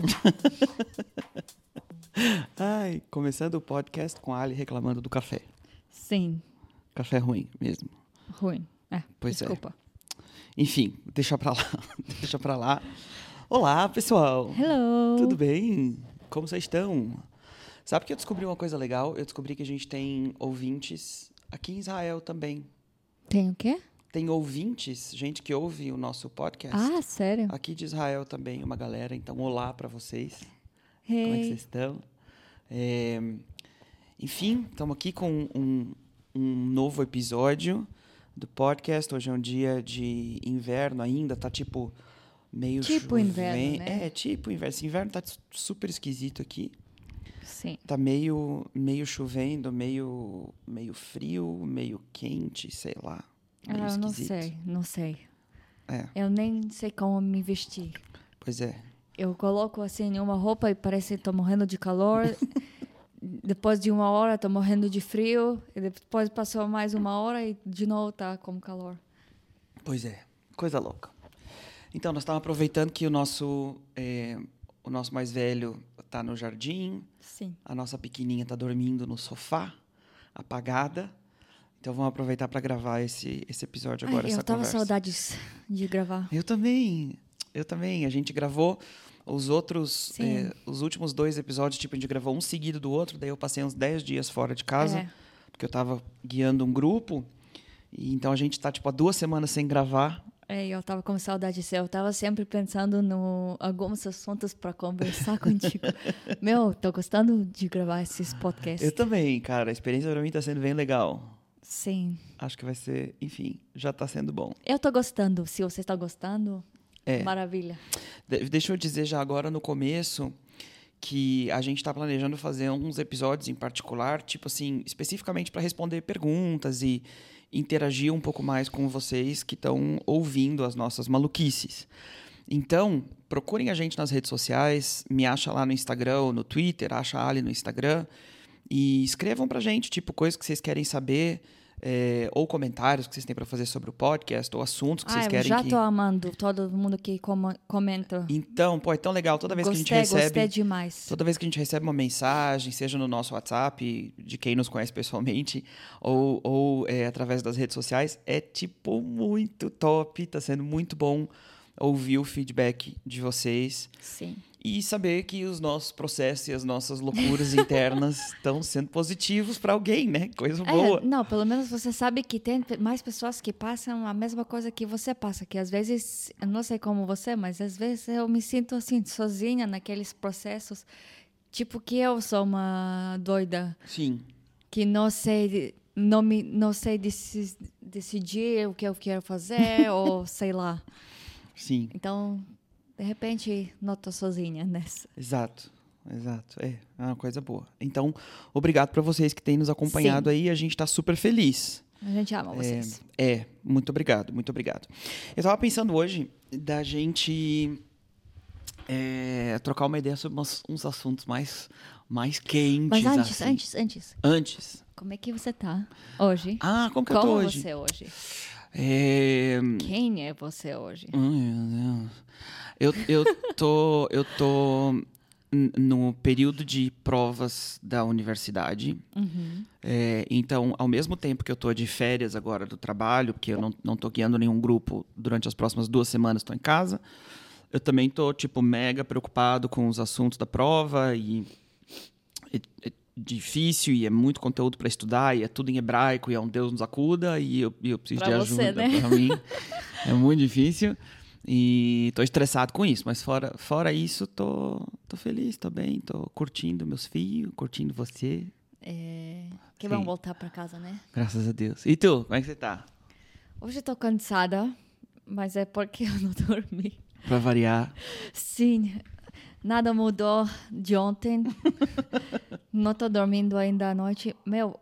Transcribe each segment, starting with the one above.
Ai, começando o podcast com a Ali reclamando do café. Sim, Café ruim mesmo. ruim. É, Pois é. desculpa. Enfim, deixa pra lá. deixa pra lá. Olá, pessoal. Hello. Tudo bem? Como vocês estão? Sabe que eu descobri uma coisa legal? Eu descobri que a gente tem ouvintes aqui em Israel também. Tem o quê? Tem ouvintes, gente que ouve o nosso podcast. Ah, sério? Aqui de Israel também, uma galera. Então, olá pra vocês. Como é que Hey. vocês estão? É, enfim, estamos aqui com um, um novo episódio do podcast. Hoje é um dia de inverno ainda, tá tipo meio Tipo chuven- inverno, né? É, tipo inverno. Esse inverno tá super esquisito aqui. Sim. Tá meio, meio chovendo, meio, meio frio, meio quente, sei lá. Ah, eu não sei, não sei. É, Eu nem sei como me vestir. pois é. Eu coloco assim uma roupa e parece que tô morrendo de calor. depois de uma hora tô morrendo de frio. E depois passou mais uma hora e de novo tá com calor. Pois é, coisa louca. Então, nós estamos aproveitando que o nosso, eh, o nosso mais velho está no jardim, Sim. a nossa pequenininha está dormindo no sofá, apagada. Então, vamos aproveitar para gravar esse, esse episódio agora, Ai, eu tava conversa. saudades de gravar. Eu também, eu também. A gente gravou os outros, eh, os últimos dois episódios, tipo, a gente gravou um seguido do outro, daí eu passei uns 10 dias fora de casa, É. porque eu estava guiando um grupo, e então a gente está tipo, há duas semanas sem gravar, É, eu tava com saudade. Eu tava sempre pensando no alguns assuntos para conversar contigo. Meu, tô gostando de gravar esses podcasts. Eu também, cara. A experiência pra mim tá sendo bem legal. Sim. Acho que vai ser, enfim, já tá sendo bom. Eu tô gostando. Se você está gostando, É. maravilha. De- deixa eu dizer já agora no começo que a gente tá planejando fazer uns episódios em particular, tipo assim, especificamente para responder perguntas e interagir um pouco mais com vocês que estão ouvindo as nossas maluquices. Então, procurem a gente nas redes sociais, me acha lá no Instagram ou no Twitter, acha a Ali no Instagram e escrevam pra gente, tipo, coisas que vocês querem saber, é, ou comentários que vocês têm para fazer sobre o podcast, ou assuntos que Ah, vocês eu querem já que... tô amando todo mundo que com- comenta. Então, pô, é tão legal. Toda vez gostei, que a gente recebe. gostei demais. Toda vez que a gente recebe uma mensagem, seja no nosso WhatsApp, de quem nos conhece pessoalmente, ou, ou é, através das redes sociais, é tipo muito top, tá sendo muito bom ouvir o feedback de vocês Sim. E saber que os nossos processos e as nossas loucuras internas estão sendo positivos para alguém, né? Coisa boa. É, não, pelo menos você sabe que tem mais pessoas que passam a mesma coisa que você passa. Que às vezes, eu não sei como você, mas às vezes eu me sinto assim, sozinha naqueles processos. Tipo que eu sou uma doida Sim. que não sei, não me, não sei deci- decidir o que eu quero fazer ou sei lá. Sim. Então, de repente, não tô sozinha nessa. Exato, exato. É, é uma coisa boa. Então, obrigado para vocês que têm nos acompanhado aí. A gente está super feliz. A gente ama vocês. É, muito obrigado, muito obrigado. Eu estava pensando hoje da gente é, trocar uma ideia sobre umas- uns assuntos mais, mais quentes. Mas antes, assim. antes, antes, Antes. como é que você tá hoje? Ah, como que eu tô Como hoje? você é hoje? É, Quem é você hoje? Ai, meu Deus. Eu, eu tô, eu tô no período de provas da universidade. Uhum. É, então, ao mesmo tempo que eu tô de férias agora do trabalho, porque eu não, não tô guiando nenhum grupo durante as próximas duas semanas, estou em casa, eu também tô, tipo, mega preocupado com os assuntos da prova e é, é difícil e é muito conteúdo para estudar e é tudo em hebraico e é um Deus nos acuda e eu, eu preciso Pra de você, ajuda né? para mim. É muito difícil. E tô estressado com isso, mas fora, fora isso, tô, tô feliz, tô bem, tô curtindo meus filhos, curtindo você, É, que Sim. vão voltar para casa, né? Graças a Deus. E tu, como é que você tá? Hoje eu tô cansada, mas é porque eu não dormi. Pra variar. Sim, nada mudou de ontem. não tô dormindo ainda à noite. Meu,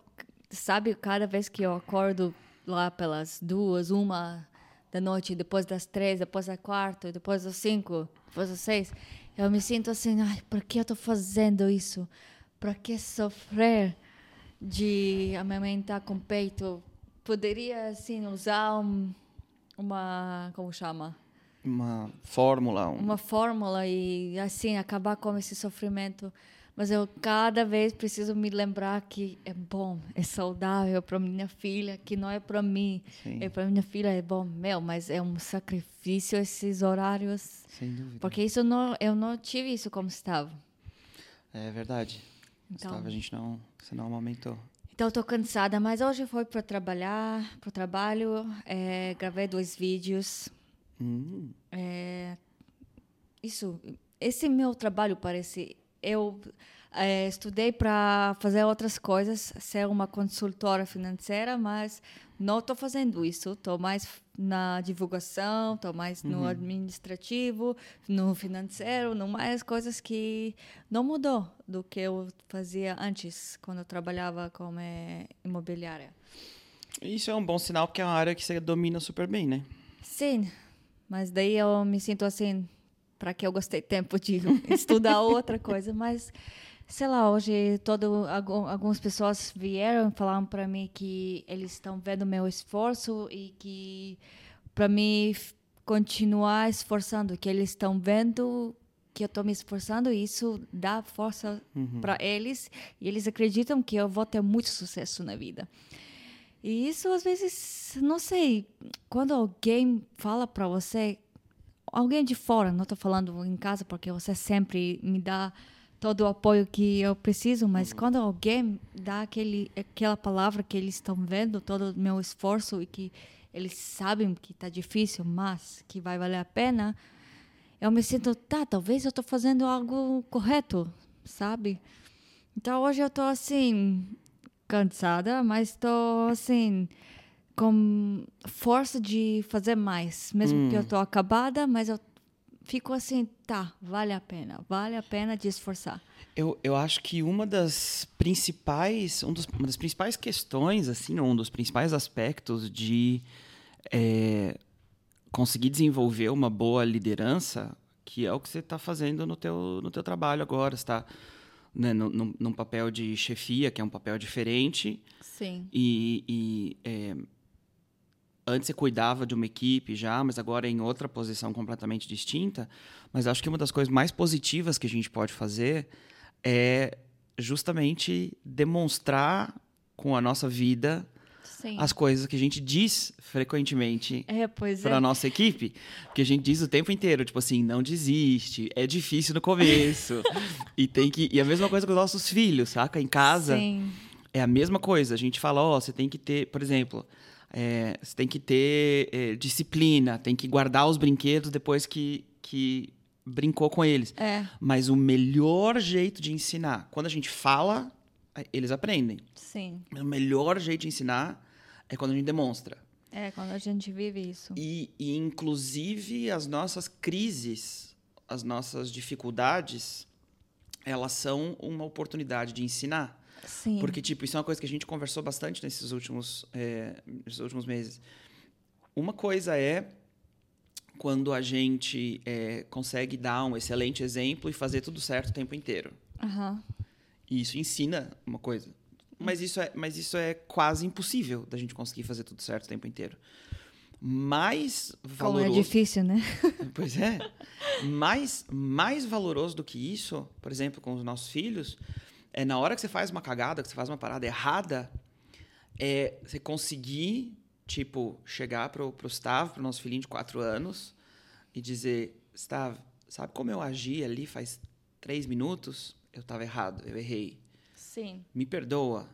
sabe, cada vez que eu acordo lá pelas duas, uma da noite, depois das três, depois das quatro, depois das cinco, depois das seis, eu me sinto assim, ai, por que eu tô fazendo isso? Pra que sofrer de amamentar com peito? Poderia, assim, usar um, uma, como chama? Uma fórmula. Um... Uma fórmula e assim acabar com esse sofrimento. Mas eu cada vez preciso me lembrar que é bom, é saudável para minha filha, que não é para mim, Sim. é para minha filha é bom, meu, mas é um sacrifício esses horários. Sem dúvida. Porque isso não, eu não tive isso como estava. É verdade. Então- Estava, a gente não, você não aumentou. Então estou cansada, mas hoje foi para trabalhar, para o trabalho, é, gravei dois vídeos. Hum, É, isso, esse meu trabalho parece. Eu é, estudei para fazer outras coisas, ser uma consultora financeira, mas não estou fazendo isso. Estou mais na divulgação, estou mais no administrativo, no financeiro, no mais coisas que não mudou do que eu fazia antes, quando eu trabalhava como é, imobiliária. Isso é um bom sinal porque é uma área que você domina super bem, né? Sim, mas daí eu me sinto assim, para que eu gostei tempo de estudar outra coisa, mas sei lá, hoje todo algu- algumas pessoas vieram e falaram para mim que eles estão vendo meu esforço e que para mim continuar esforçando, que eles estão vendo que eu estou me esforçando e isso dá força para eles. E eles acreditam que eu vou ter muito sucesso na vida. E isso às vezes, não sei, quando alguém fala para você, alguém de fora, não estou falando em casa porque você sempre me dá todo o apoio que eu preciso, mas quando alguém dá aquele, aquela palavra que eles estão vendo todo o meu esforço e que eles sabem que está difícil, mas que vai valer a pena, eu me sinto, tá, talvez eu estou fazendo algo correto, sabe? Então hoje eu estou assim, cansada, mas estou assim, com força de fazer mais. Mesmo que eu estou acabada, mas eu fico assim, tá, vale a pena, vale a pena de esforçar. Eu, eu acho que uma das principais, um dos, uma das principais questões, assim, um dos principais aspectos de é, conseguir desenvolver uma boa liderança, que é o que você está fazendo no teu, no teu trabalho agora, está né, num, num- num papel de chefia, que é um papel diferente, Sim. e, e, é, antes você cuidava de uma equipe já, mas agora é em outra posição completamente distinta. Mas acho que uma das coisas mais positivas que a gente pode fazer é justamente demonstrar com a nossa vida Sim. as coisas que a gente diz frequentemente É, para é. nossa equipe, porque a gente diz o tempo inteiro, tipo assim, não desiste, é difícil no começo. e tem que e a mesma coisa com os nossos filhos, saca? Em casa, Sim. é a mesma coisa. A gente fala, ó, você tem que ter, por exemplo, é, você tem que ter é, disciplina, tem que guardar os brinquedos depois que, que brincou com eles. É, Mas o melhor jeito de ensinar, quando a gente fala, é, eles aprendem. sim. O melhor jeito de ensinar é quando a gente demonstra. É, quando a gente vive isso. E, e inclusive as nossas crises, as nossas dificuldades, elas são uma oportunidade de ensinar. Sim. Porque, tipo, isso é uma coisa que a gente conversou bastante nesses últimos, é, nesses últimos meses. Uma coisa é quando a gente é, consegue dar um excelente exemplo e fazer tudo certo o tempo inteiro. Aham. E isso ensina uma coisa. Mas isso é, mas isso é quase impossível da gente conseguir fazer tudo certo o tempo inteiro. Mais Como é valoroso. difícil, né? Pois é. Mais, mais valoroso do que isso, por exemplo, com os nossos filhos, é na hora que você faz uma cagada, que você faz uma parada errada, é você conseguir, tipo, chegar pro, pro Stav, pro nosso filhinho de quatro anos, e dizer, Stav, sabe como eu agi ali faz três minutos? Eu tava errado, eu errei. Sim. Me perdoa,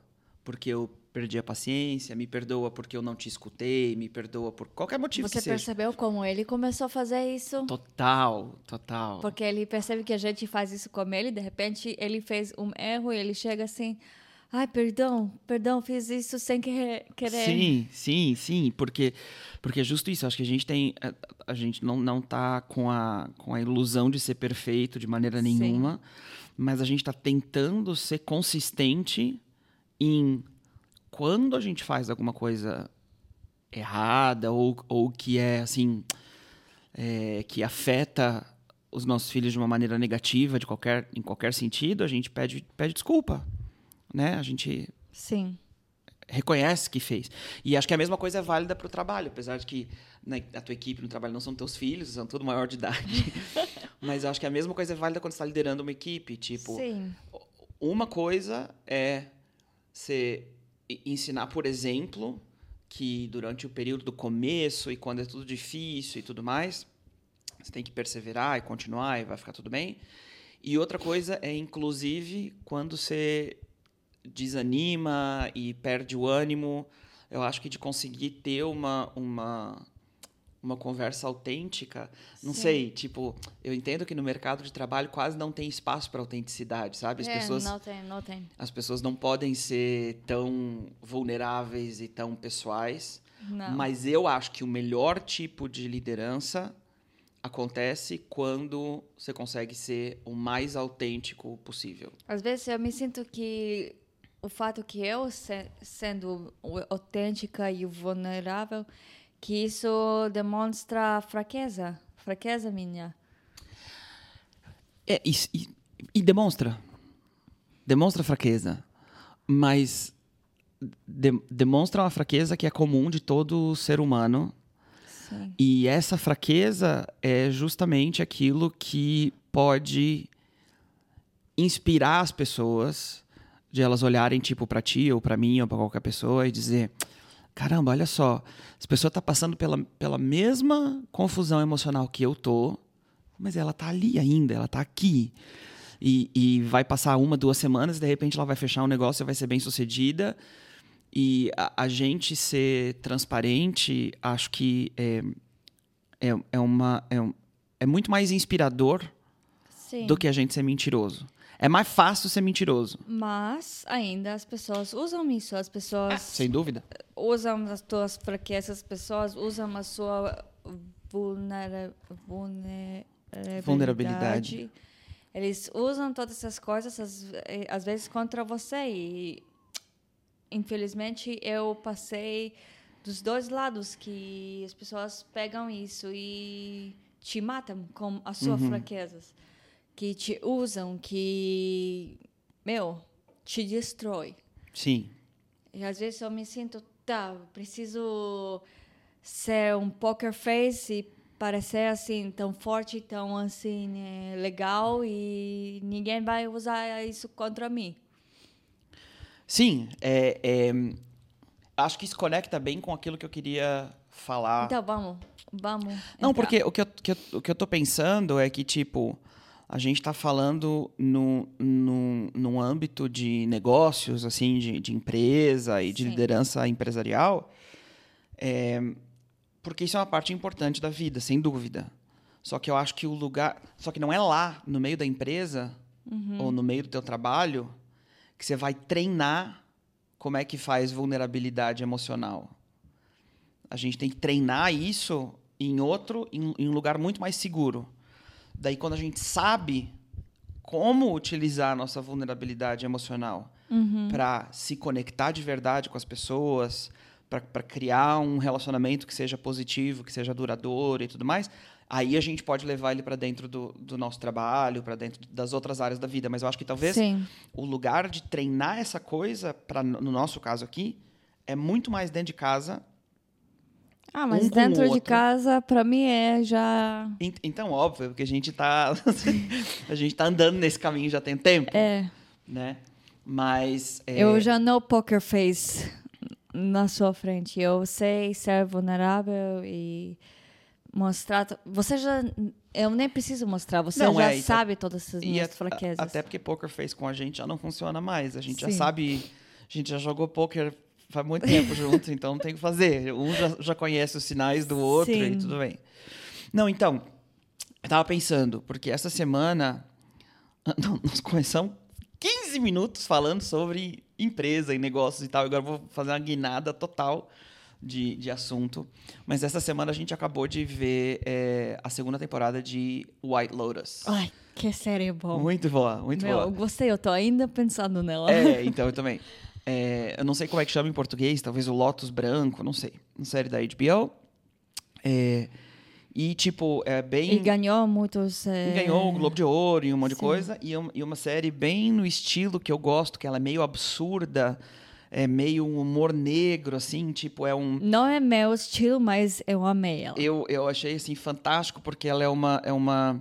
porque eu perdi a paciência, me perdoa porque eu não te escutei, me perdoa por qualquer motivo Você que seja. percebeu como ele começou a fazer isso? Total, total. Porque ele percebe que a gente faz isso com ele, de repente ele fez um erro e ele chega assim: ai, perdão, perdão, fiz isso sem querer. querer." Sim, sim, sim, porque porque é justo isso. Acho que a gente tem a, a gente não não tá com a com a ilusão de ser perfeito de maneira Sim. Mas a gente está tentando ser consistente em quando a gente faz alguma coisa errada ou, ou que é assim é, que afeta os nossos filhos de uma maneira negativa de qualquer em qualquer sentido, a gente pede pede desculpa, né? A gente Sim. reconhece que fez. E acho que a mesma coisa é válida para o trabalho, apesar de que né, a tua equipe no trabalho não são teus filhos, são tudo maior de idade. Mas acho que a mesma coisa é válida quando você está liderando uma equipe. Tipo, Sim. uma coisa é você ensinar, por exemplo, que durante o período do começo e quando é tudo difícil e tudo mais, você tem que perseverar e continuar e vai ficar tudo bem. E outra coisa é, inclusive, quando você desanima e perde o ânimo, eu acho que de conseguir ter uma, uma, uma conversa autêntica, não Sim. sei, tipo, eu entendo que no mercado de trabalho quase não tem espaço para autenticidade, sabe? As É, pessoas não tem, não tem. as pessoas não podem ser tão vulneráveis e tão pessoais, Não. mas eu acho que o melhor tipo de liderança acontece quando você consegue ser o mais autêntico possível. Às vezes eu me sinto que o fato que eu se- sendo autêntica e vulnerável, que isso demonstra fraqueza, fraqueza minha. É, e, e- e demonstra. Demonstra fraqueza. Mas de- demonstra uma fraqueza que é comum de todo ser humano. Sim. E essa fraqueza é justamente aquilo que pode inspirar as pessoas de elas olharem tipo para ti ou para mim ou para qualquer pessoa e dizer: "Caramba, olha só, essa pessoa tá passando pela, pela mesma confusão emocional que eu tô, mas ela tá ali ainda, ela tá aqui. E, e vai passar uma, duas semanas, e de repente ela vai fechar um negócio e vai ser bem sucedida. E a, a gente ser transparente, acho que é, é, é, uma, é, um- é muito mais inspirador Sim. do que a gente ser mentiroso. É mais fácil ser mentiroso, Mas ainda as pessoas usam isso, as pessoas sem dúvida. usam as tuas fraquezas, as pessoas usam a sua vulnera vulnerabilidade. Vulnerabilidade. Eles usam todas essas coisas, às, eh, às vezes, contra você. E, infelizmente, eu passei dos dois lados, que as pessoas pegam isso e te matam com as suas fraquezas. Que te usam, que, meu, te destrói. Sim. E às vezes eu me sinto, tá, preciso ser um poker face e parecer assim tão forte, tão assim eh, legal e ninguém vai usar isso contra mim. Sim, é, é, acho que isso conecta bem com aquilo que eu queria falar. Então vamos, vamos. Não, entrar. porque o que, eu, que eu- o que eu tô pensando é que, tipo, a gente tá falando no, no, num âmbito de negócios, assim, de, de empresa e de Sim. liderança empresarial, é, porque isso é uma parte importante da vida, sem dúvida. Só que eu acho que o lugar. Só que não é lá, no meio da empresa, ou no meio do teu trabalho, que você vai treinar como é que faz vulnerabilidade emocional. A gente tem que treinar isso em outro, em, em um lugar muito mais seguro. Daí, quando a gente sabe como utilizar a nossa vulnerabilidade emocional para se conectar de verdade com as pessoas, para criar um relacionamento que seja positivo, que seja duradouro e tudo mais, aí a gente pode levar ele para dentro do, do nosso trabalho, para dentro das outras áreas da vida. Mas eu acho que talvez Sim. o lugar de treinar essa coisa, pra, no nosso caso aqui, é muito mais dentro de casa. Ah, mas Um dentro de casa, para mim, é já. En- Então, óbvio, porque a gente tá. a gente tá andando nesse caminho já tem tempo, É. né? Mas. é, Eu já não poker face na sua frente. Eu sei ser vulnerável e mostrar. Você já. Eu nem preciso mostrar. Você Não, já é, tá- sabe todas essas minhas a- fraquezas. Até porque poker face com a gente já não funciona mais. A gente já Sim. sabe. A gente já jogou poker faz muito tempo junto, então não tem o que fazer. Um já, já conhece os sinais do outro e Sim. tudo bem. Não, então. Eu tava pensando, porque essa semana. não, Nós começamos 15 minutos falando sobre empresa e negócios e tal. Agora eu vou fazer uma guinada total de, de assunto. Mas essa semana a gente acabou de ver é, a segunda temporada de White Lotus. Ai, que série boa. Muito boa, muito Meu, eu boa. gostei, eu tô ainda pensando nela. É, então eu também. É, eu não sei como é que chama em português, talvez o Lotus Branco, não sei. Uma série da HBO. É, e, tipo, é bem. E ganhou muitos. é, Ganhou o Globo de Ouro e um monte de Sim. coisa. E, é e uma série bem no estilo que eu gosto, que ela é meio absurda. é meio um humor negro, assim, tipo, é um. Não é meu estilo, mas eu amei ela. Eu, eu achei assim fantástico porque ela é uma é uma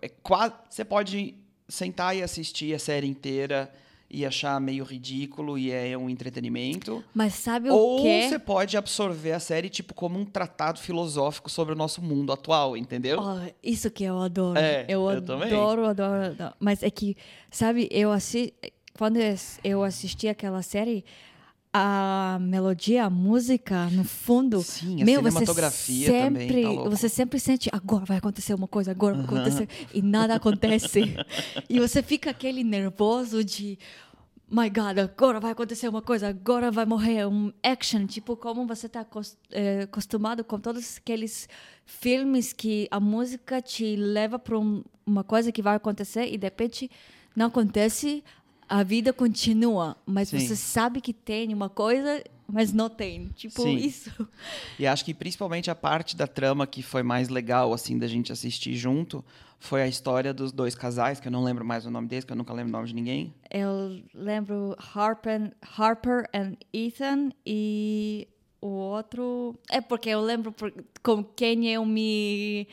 é quase você pode sentar e assistir a série inteira e achar meio ridículo e é um entretenimento. Mas sabe o Ou quê? você pode absorver a série tipo como um tratado filosófico sobre o nosso mundo atual, entendeu? Oh, isso que eu adoro. É, eu, eu também. adoro, adoro, adoro. Mas é que, sabe, eu assisti, quando eu assisti aquela série, a melodia, a música, no fundo, Sim, a meu, cinematografia você também, sempre, tá louco. você sempre sente agora vai acontecer uma coisa, agora vai acontecer e nada acontece. e você fica aquele nervoso de My God, agora vai acontecer uma coisa, agora vai morrer um action, tipo como você está acostumado com todos aqueles filmes que a música te leva para um, uma coisa que vai acontecer e de repente não acontece, a vida continua, mas Sim. você sabe que tem uma coisa, mas não tem, tipo Sim. isso. E acho que principalmente a parte da trama que foi mais legal, assim, da gente assistir junto, foi a história dos dois casais, que eu não lembro mais o nome deles, que eu nunca lembro o nome de ninguém. Eu lembro Harper, Harper and Ethan e o outro. É porque eu lembro com quem eu me.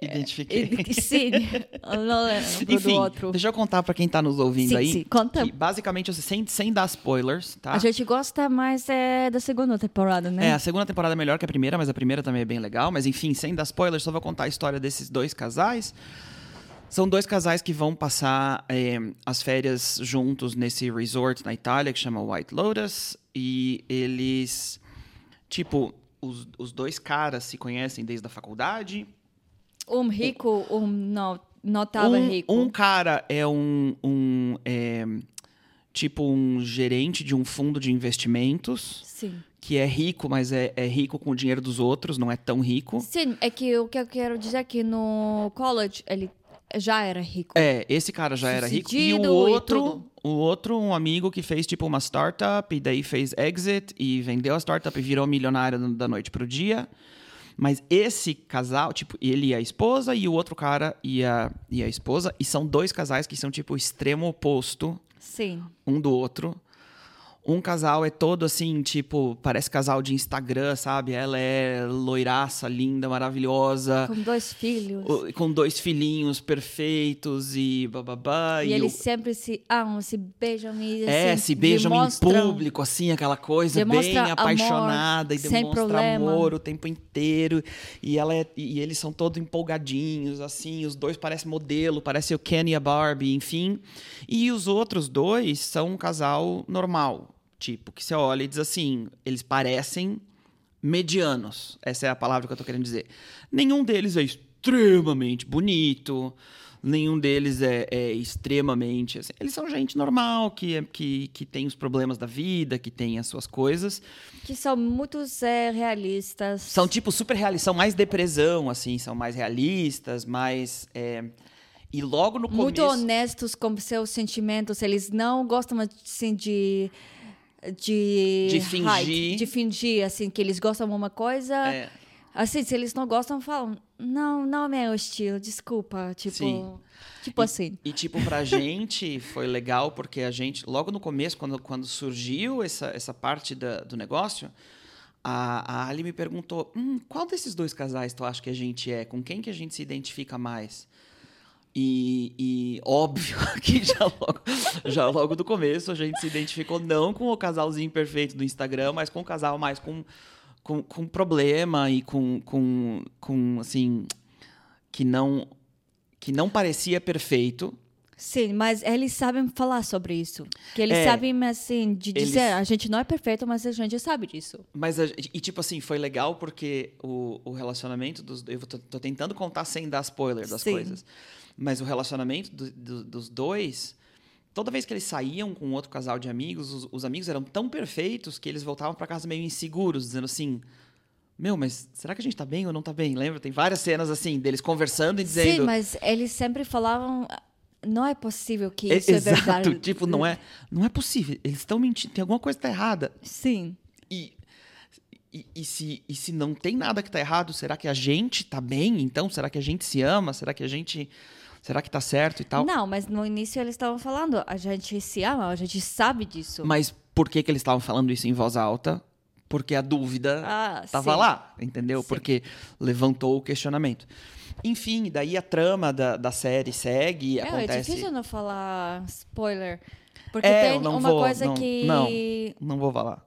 Identifiquei. e- Sim, não lembro Enfim, do outro. deixa eu contar pra quem tá nos ouvindo Sim, aí. sim, conta. que basicamente, assim, sem, sem dar spoilers, tá? A gente gosta mais é, da segunda temporada, né? É, a segunda temporada é melhor que a primeira, mas a primeira também é bem legal. Mas enfim, sem dar spoilers, só vou contar a história desses dois casais. São dois casais que vão passar eh, as férias juntos nesse resort na Itália que chama White Lotus. E eles, tipo, os, os dois caras se conhecem desde a faculdade. Um rico, um não, não tava um, rico. um cara é um, um é, tipo um gerente de um fundo de investimentos Sim. que é rico, mas é, é rico com o dinheiro dos outros, não é tão rico. Sim, é que o que eu quero dizer é que no college ele já era rico. É, esse cara já era rico. E o e outro, tudo. o outro, um amigo que fez tipo uma startup e daí fez exit e vendeu a startup e virou milionário da noite pro dia. Mas esse casal, tipo, ele e a esposa e o outro cara e a, e a esposa, e são dois casais que são tipo extremo oposto Sim. um do outro. Um casal é todo assim, tipo, parece casal de Instagram, sabe? Ela é loiraça, linda, maravilhosa. Com dois filhos. o- Com dois filhinhos perfeitos e bababá. E, E, eles o- sempre se amam, se beijam e é, assim, se beijam em público, assim, aquela coisa bem amor, apaixonada e sem demonstra problema. amor o tempo inteiro. E, ela é- e eles são todos empolgadinhos, assim, os dois parecem modelo, parece o Ken e a Barbie, enfim. E os outros dois são um casal normal, tipo, que você olha e diz assim, eles parecem medianos. Essa é a palavra que eu tô querendo dizer. Nenhum deles é extremamente bonito. Nenhum deles é, é extremamente. assim, eles são gente normal, que, é- que, que tem os problemas da vida, que tem as suas coisas. Que são muito é, realistas. São tipo super realistas, são mais depressão, assim, são mais realistas, mais. é, E logo no começo. muito honestos com seus sentimentos. Eles não gostam assim de de De fingir. hide, de fingir assim que eles gostam de uma coisa. É. Assim, se eles não gostam, falam: "Não, não é meu estilo, desculpa", tipo, Sim. tipo assim. E, tipo, pra gente foi legal, porque a gente, logo no começo, quando, quando surgiu essa, essa parte da- do negócio, a, a Ali me perguntou: hum, qual desses dois casais tu acha que a gente é? Com quem que a gente se identifica mais? E, e óbvio que já logo, já logo do começo a gente se identificou não com o casalzinho perfeito do Instagram, mas com o casal mais com, com, com problema e com, com, com assim que não que não parecia perfeito. Sim, mas eles sabem falar sobre isso. Que eles É. sabem, assim, de Eles- dizer, a gente não é perfeito, mas a gente sabe disso. Mas, a- e tipo assim, foi legal porque o, o relacionamento dos. Eu tô, tô tentando contar sem dar spoiler das Sim. coisas. Mas o relacionamento do- do- dos dois. Toda vez que eles saíam com outro casal de amigos, os, os amigos eram tão perfeitos que eles voltavam pra casa meio inseguros, dizendo assim. Meu, mas será que a gente tá bem ou não tá bem? Lembra? Tem várias cenas assim, deles conversando e dizendo. Sim, mas eles sempre falavam, não é possível que "É- isso é Exato, verdade. tipo, não é, não é possível. Eles estão mentindo, tem alguma coisa que tá errada. Sim. E, e, e se, e se não tem nada que tá errado, será que a gente tá bem? Então, será que a gente se ama? Será que a gente. Será que tá certo e tal? Não, mas no início eles estavam falando, a gente se ama, a gente sabe disso. Mas por que, que eles estavam falando isso em voz alta, porque a dúvida Ah, estava sim. lá, entendeu? Sim. Porque levantou o questionamento. Enfim, daí a trama da, da série segue, Meu, é acontece... difícil não falar spoiler. Porque É, tem não uma vou, coisa não- que. não. Não vou falar.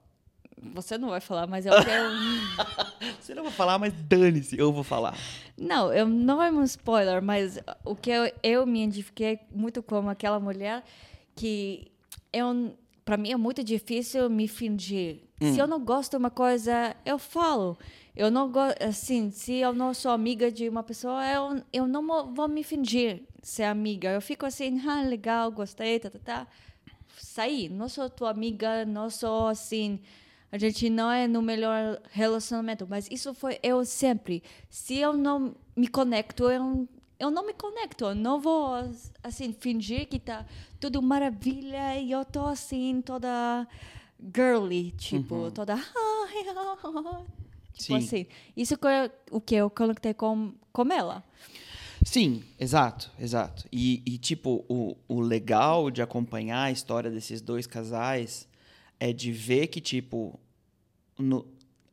Você não vai falar, mas eu quero. Você não vai falar, mas dane-se, eu vou falar. Não, eu, não é um spoiler, mas o que eu, eu me identifiquei muito com aquela mulher que eu, para mim é muito difícil me fingir. Se eu não gosto de uma coisa, eu falo. Eu não gosto, assim, se eu não sou amiga de uma pessoa, eu, eu não vou me fingir ser amiga. Eu fico assim, ah, legal, gostei, tá, tá, tá. Saí, não sou tua amiga, não sou assim. A gente não é no melhor relacionamento, mas isso foi eu sempre. Se eu não me conecto, eu, eu não me conecto. Eu não vou, assim, fingir que tá tudo maravilha e eu tô assim, toda girly, tipo, toda. tipo Sim. assim. Isso é o que eu conectei com, com ela. Sim, exato, exato. E, e, tipo, o, o legal de acompanhar a história desses dois casais é de ver que, tipo, no,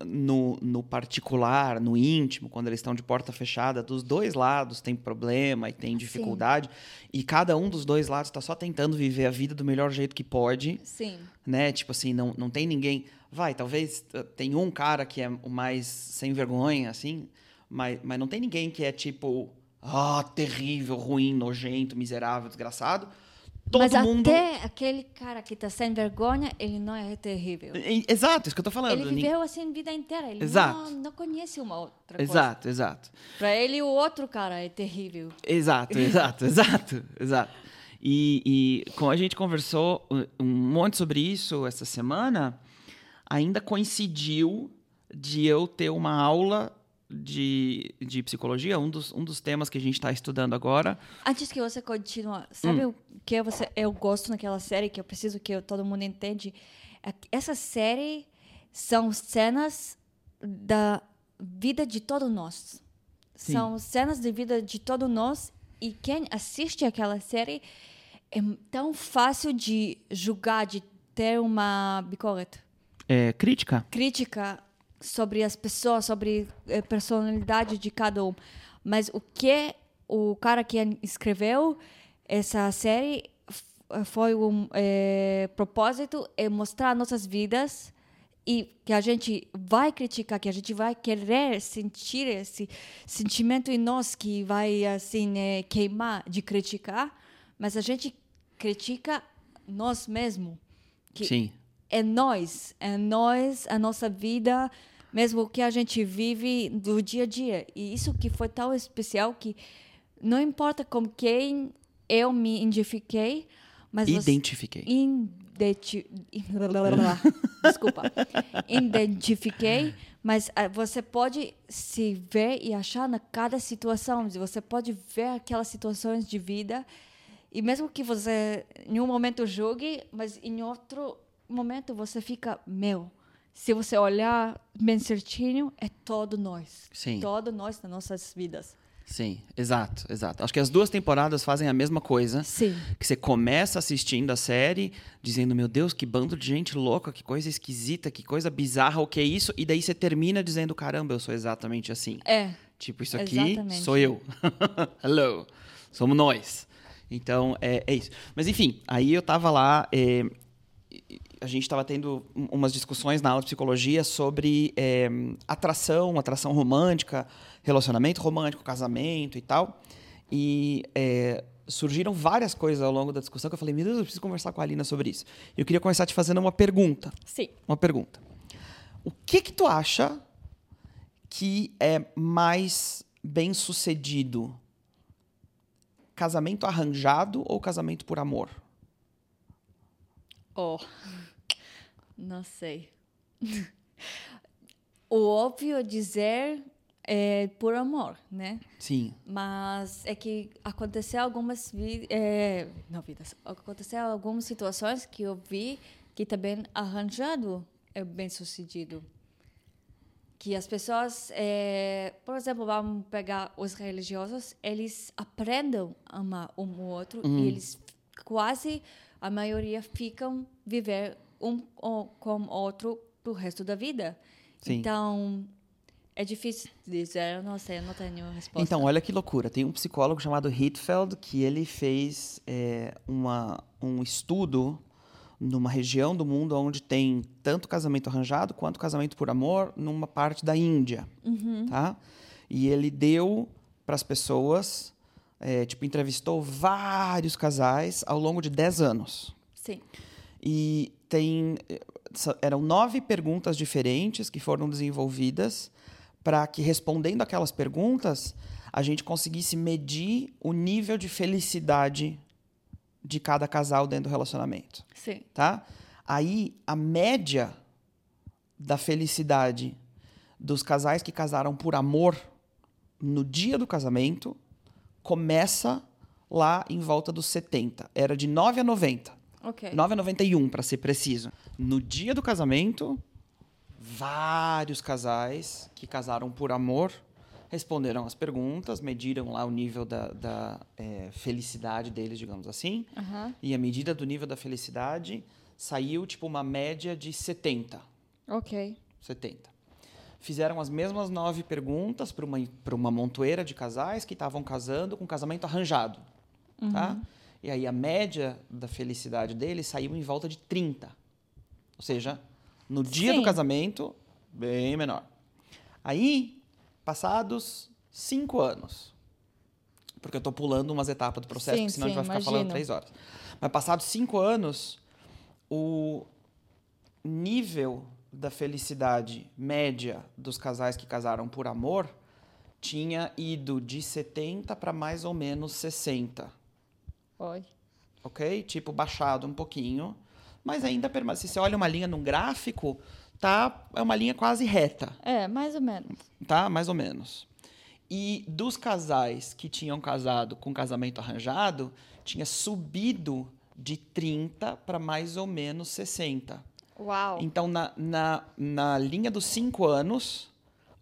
no, no particular, no íntimo, quando eles estão de porta fechada, dos dois lados tem problema e tem dificuldade. E cada um dos dois lados está só tentando viver a vida do melhor jeito que pode Sim. né? Tipo assim, não, não tem ninguém. Vai, talvez uh, tem um cara que é o mais sem vergonha, assim, mas, mas não tem ninguém que é tipo, ah, terrível, ruim, nojento, miserável, desgraçado. Todo mas mundo. até aquele cara que tá sem vergonha, ele não é terrível. Exato, isso que eu tô falando. Ele viveu assim a vida inteira. Ele Exato. Não, não conhece uma outra coisa. Exato, exato. Para ele, o outro cara é terrível. Exato, exato, exato, exato. E, e como a gente conversou um monte sobre isso essa semana, ainda coincidiu de eu ter uma aula de, de psicologia, um dos, um dos temas que a gente está estudando agora. Antes que você continue, Hum. sabe o que você, eu gosto naquela série que eu preciso que eu- todo mundo entende? É Essa série são cenas da vida de todos nós. Sim. São cenas de vida de todos nós e quem assiste aquela série é tão fácil de julgar, de ter uma bicóleta. É, crítica? crítica sobre as pessoas, sobre a personalidade de cada um. Mas o que o cara que escreveu essa série f- foi um eh, propósito é mostrar nossas vidas e que a gente vai criticar, que a gente vai querer sentir esse sentimento em nós que vai assim eh, queimar de criticar, mas a gente critica nós mesmos. Que Sim. é nós, é nós, a nossa vida, mesmo o que a gente vive do dia a dia. E isso que foi tão especial que não importa com quem eu me identifiquei, mas você Identifiquei. identi... Desculpa. Identifiquei, mas ah, você pode se ver e achar na cada situação. Você pode ver aquelas situações de vida e mesmo que você em um momento julgue, mas em outro momento você fica meu. Se você olhar bem certinho, é todo nós. Sim. Todo nós nas nossas vidas. Sim, exato, exato. Acho que as duas temporadas fazem a mesma coisa. Sim. Que você começa assistindo a série, dizendo, meu Deus, que bando de gente louca, que coisa esquisita, que coisa bizarra, o que é isso? E daí você termina dizendo, caramba, eu sou exatamente assim. É. Tipo, isso aqui Exatamente. sou eu. Hello. Somos nós. Então, é, é isso. Mas, enfim, aí eu tava lá. é, a gente estava tendo um- umas discussões na aula de psicologia sobre é, atração, atração romântica, relacionamento romântico, casamento e tal. E é, surgiram várias coisas ao longo da discussão que eu falei, meu Deus, eu preciso conversar com a Alina sobre isso. Eu queria começar te fazendo uma pergunta Sim. uma pergunta. O que que tu acha que é mais bem sucedido? Casamento arranjado ou casamento por amor? Oh, não sei. o óbvio dizer é por amor, né? Sim. Mas é que aconteceu algumas vi é, não vidas, aconteceu algumas situações que eu vi que também arranjado é bem sucedido. Que as pessoas, é, por exemplo, vamos pegar os religiosos, eles aprendem a amar um ao outro e eles quase a maioria ficam viver um com o outro pro resto da vida. Sim. Então, é difícil dizer, eu não sei, eu não tenho resposta. Então, olha que loucura. Tem um psicólogo chamado Hitfeld que ele fez é, uma, um estudo numa região do mundo onde tem tanto casamento arranjado quanto casamento por amor, numa parte da Índia, tá? E ele deu para as pessoas, é, tipo, entrevistou vários casais ao longo de 10 anos. Sim. E tem eram nove perguntas diferentes que foram desenvolvidas para que respondendo aquelas perguntas a gente conseguisse medir o nível de felicidade de cada casal dentro do relacionamento, Sim. tá? Aí a média da felicidade dos casais que casaram por amor no dia do casamento começa lá em volta dos 70. Era de 9 a 90. Ok. 9,91 para ser preciso. No dia do casamento, vários casais que casaram por amor responderam as perguntas, mediram lá o nível da, da, eh, felicidade deles, digamos assim. Aham. E a medida do nível da felicidade saiu tipo uma média de 70. Ok. 70. Fizeram as mesmas nove perguntas para uma, pra uma montoeira de casais que estavam casando com casamento arranjado. Tá? E aí a média da felicidade deles saiu em volta de 30. Ou seja, no dia Sim. do casamento, bem menor. Aí, passados cinco anos, porque eu estou pulando umas etapas do processo, Sim, porque senão a gente sim, vai ficar falando imagino. três horas. Mas passados cinco anos, o nível da felicidade média dos casais que casaram por amor tinha ido de 70 para mais ou menos 60, Oi. ok? Tipo, baixado um pouquinho, mas ainda permanece. Se você olha uma linha num gráfico, tá, é uma linha quase reta, É, mais ou menos. tá? Mais ou menos. E dos casais que tinham casado com casamento arranjado, tinha subido de 30 para mais ou menos 60. Uau. Então, na, na, na linha dos cinco anos,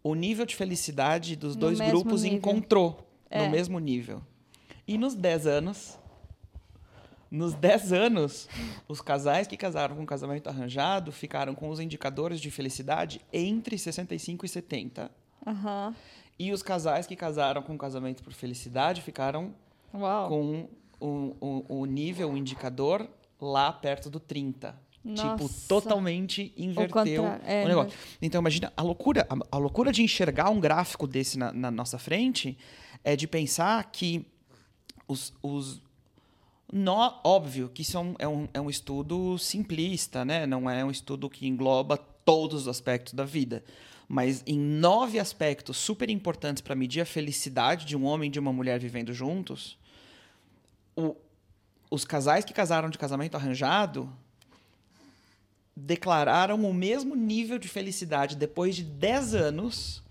o nível de felicidade dos No dois grupos nível. encontrou É. no mesmo nível. E nos 10 anos, nos 10 anos, os casais que casaram com casamento arranjado ficaram com os indicadores de felicidade entre 65 e 70. Aham. E os casais que casaram com casamento por felicidade ficaram Uau. com o, o, o nível, o indicador lá perto do 30. Tipo, Nossa. totalmente inverteu contrário, é, o negócio. Então, imagina, a loucura, a, a loucura de enxergar um gráfico desse na, na nossa frente é de pensar que os. os nó- óbvio que isso é um, é, um, é um estudo simplista, né? Não é um estudo que engloba todos os aspectos da vida. Mas em nove aspectos super importantes para medir a felicidade de um homem e de uma mulher vivendo juntos, o- os casais que casaram de casamento arranjado declararam o mesmo nível de felicidade depois de 10 anos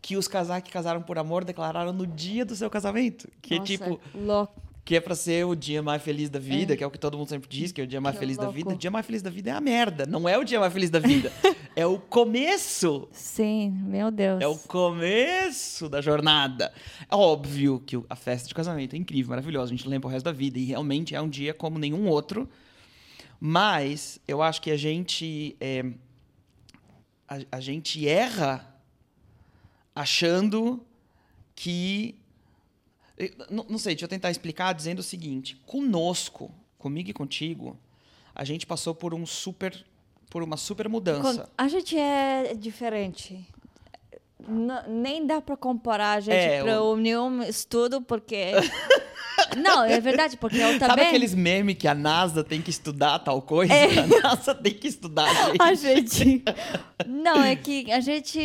que os casais que casaram por amor declararam no dia do seu casamento. Que é Nossa, tipo, louco. que é pra ser o dia mais feliz da vida, É. que é o que todo mundo sempre diz, que é o dia mais Que feliz da louco. vida. O dia mais feliz da vida é a merda, não é o dia mais feliz da vida. é o começo Sim, meu Deus. é o começo da jornada. É óbvio que a festa de casamento é incrível, maravilhosa. A gente lembra o resto da vida. E realmente é um dia como nenhum outro. Mas eu acho que a gente. é, a, a gente erra achando que. eu Não, não sei, deixa eu tentar explicar dizendo o seguinte: conosco, comigo e contigo, a gente passou por um super. por uma super mudança. A gente é diferente. Nem dá para comparar a gente É, para o- nenhum estudo, porque. Não, é verdade, porque eu também. Sabe aqueles memes que a NASA tem que estudar tal coisa? É. A NASA tem que estudar, gente. A gente. Não, é que a gente.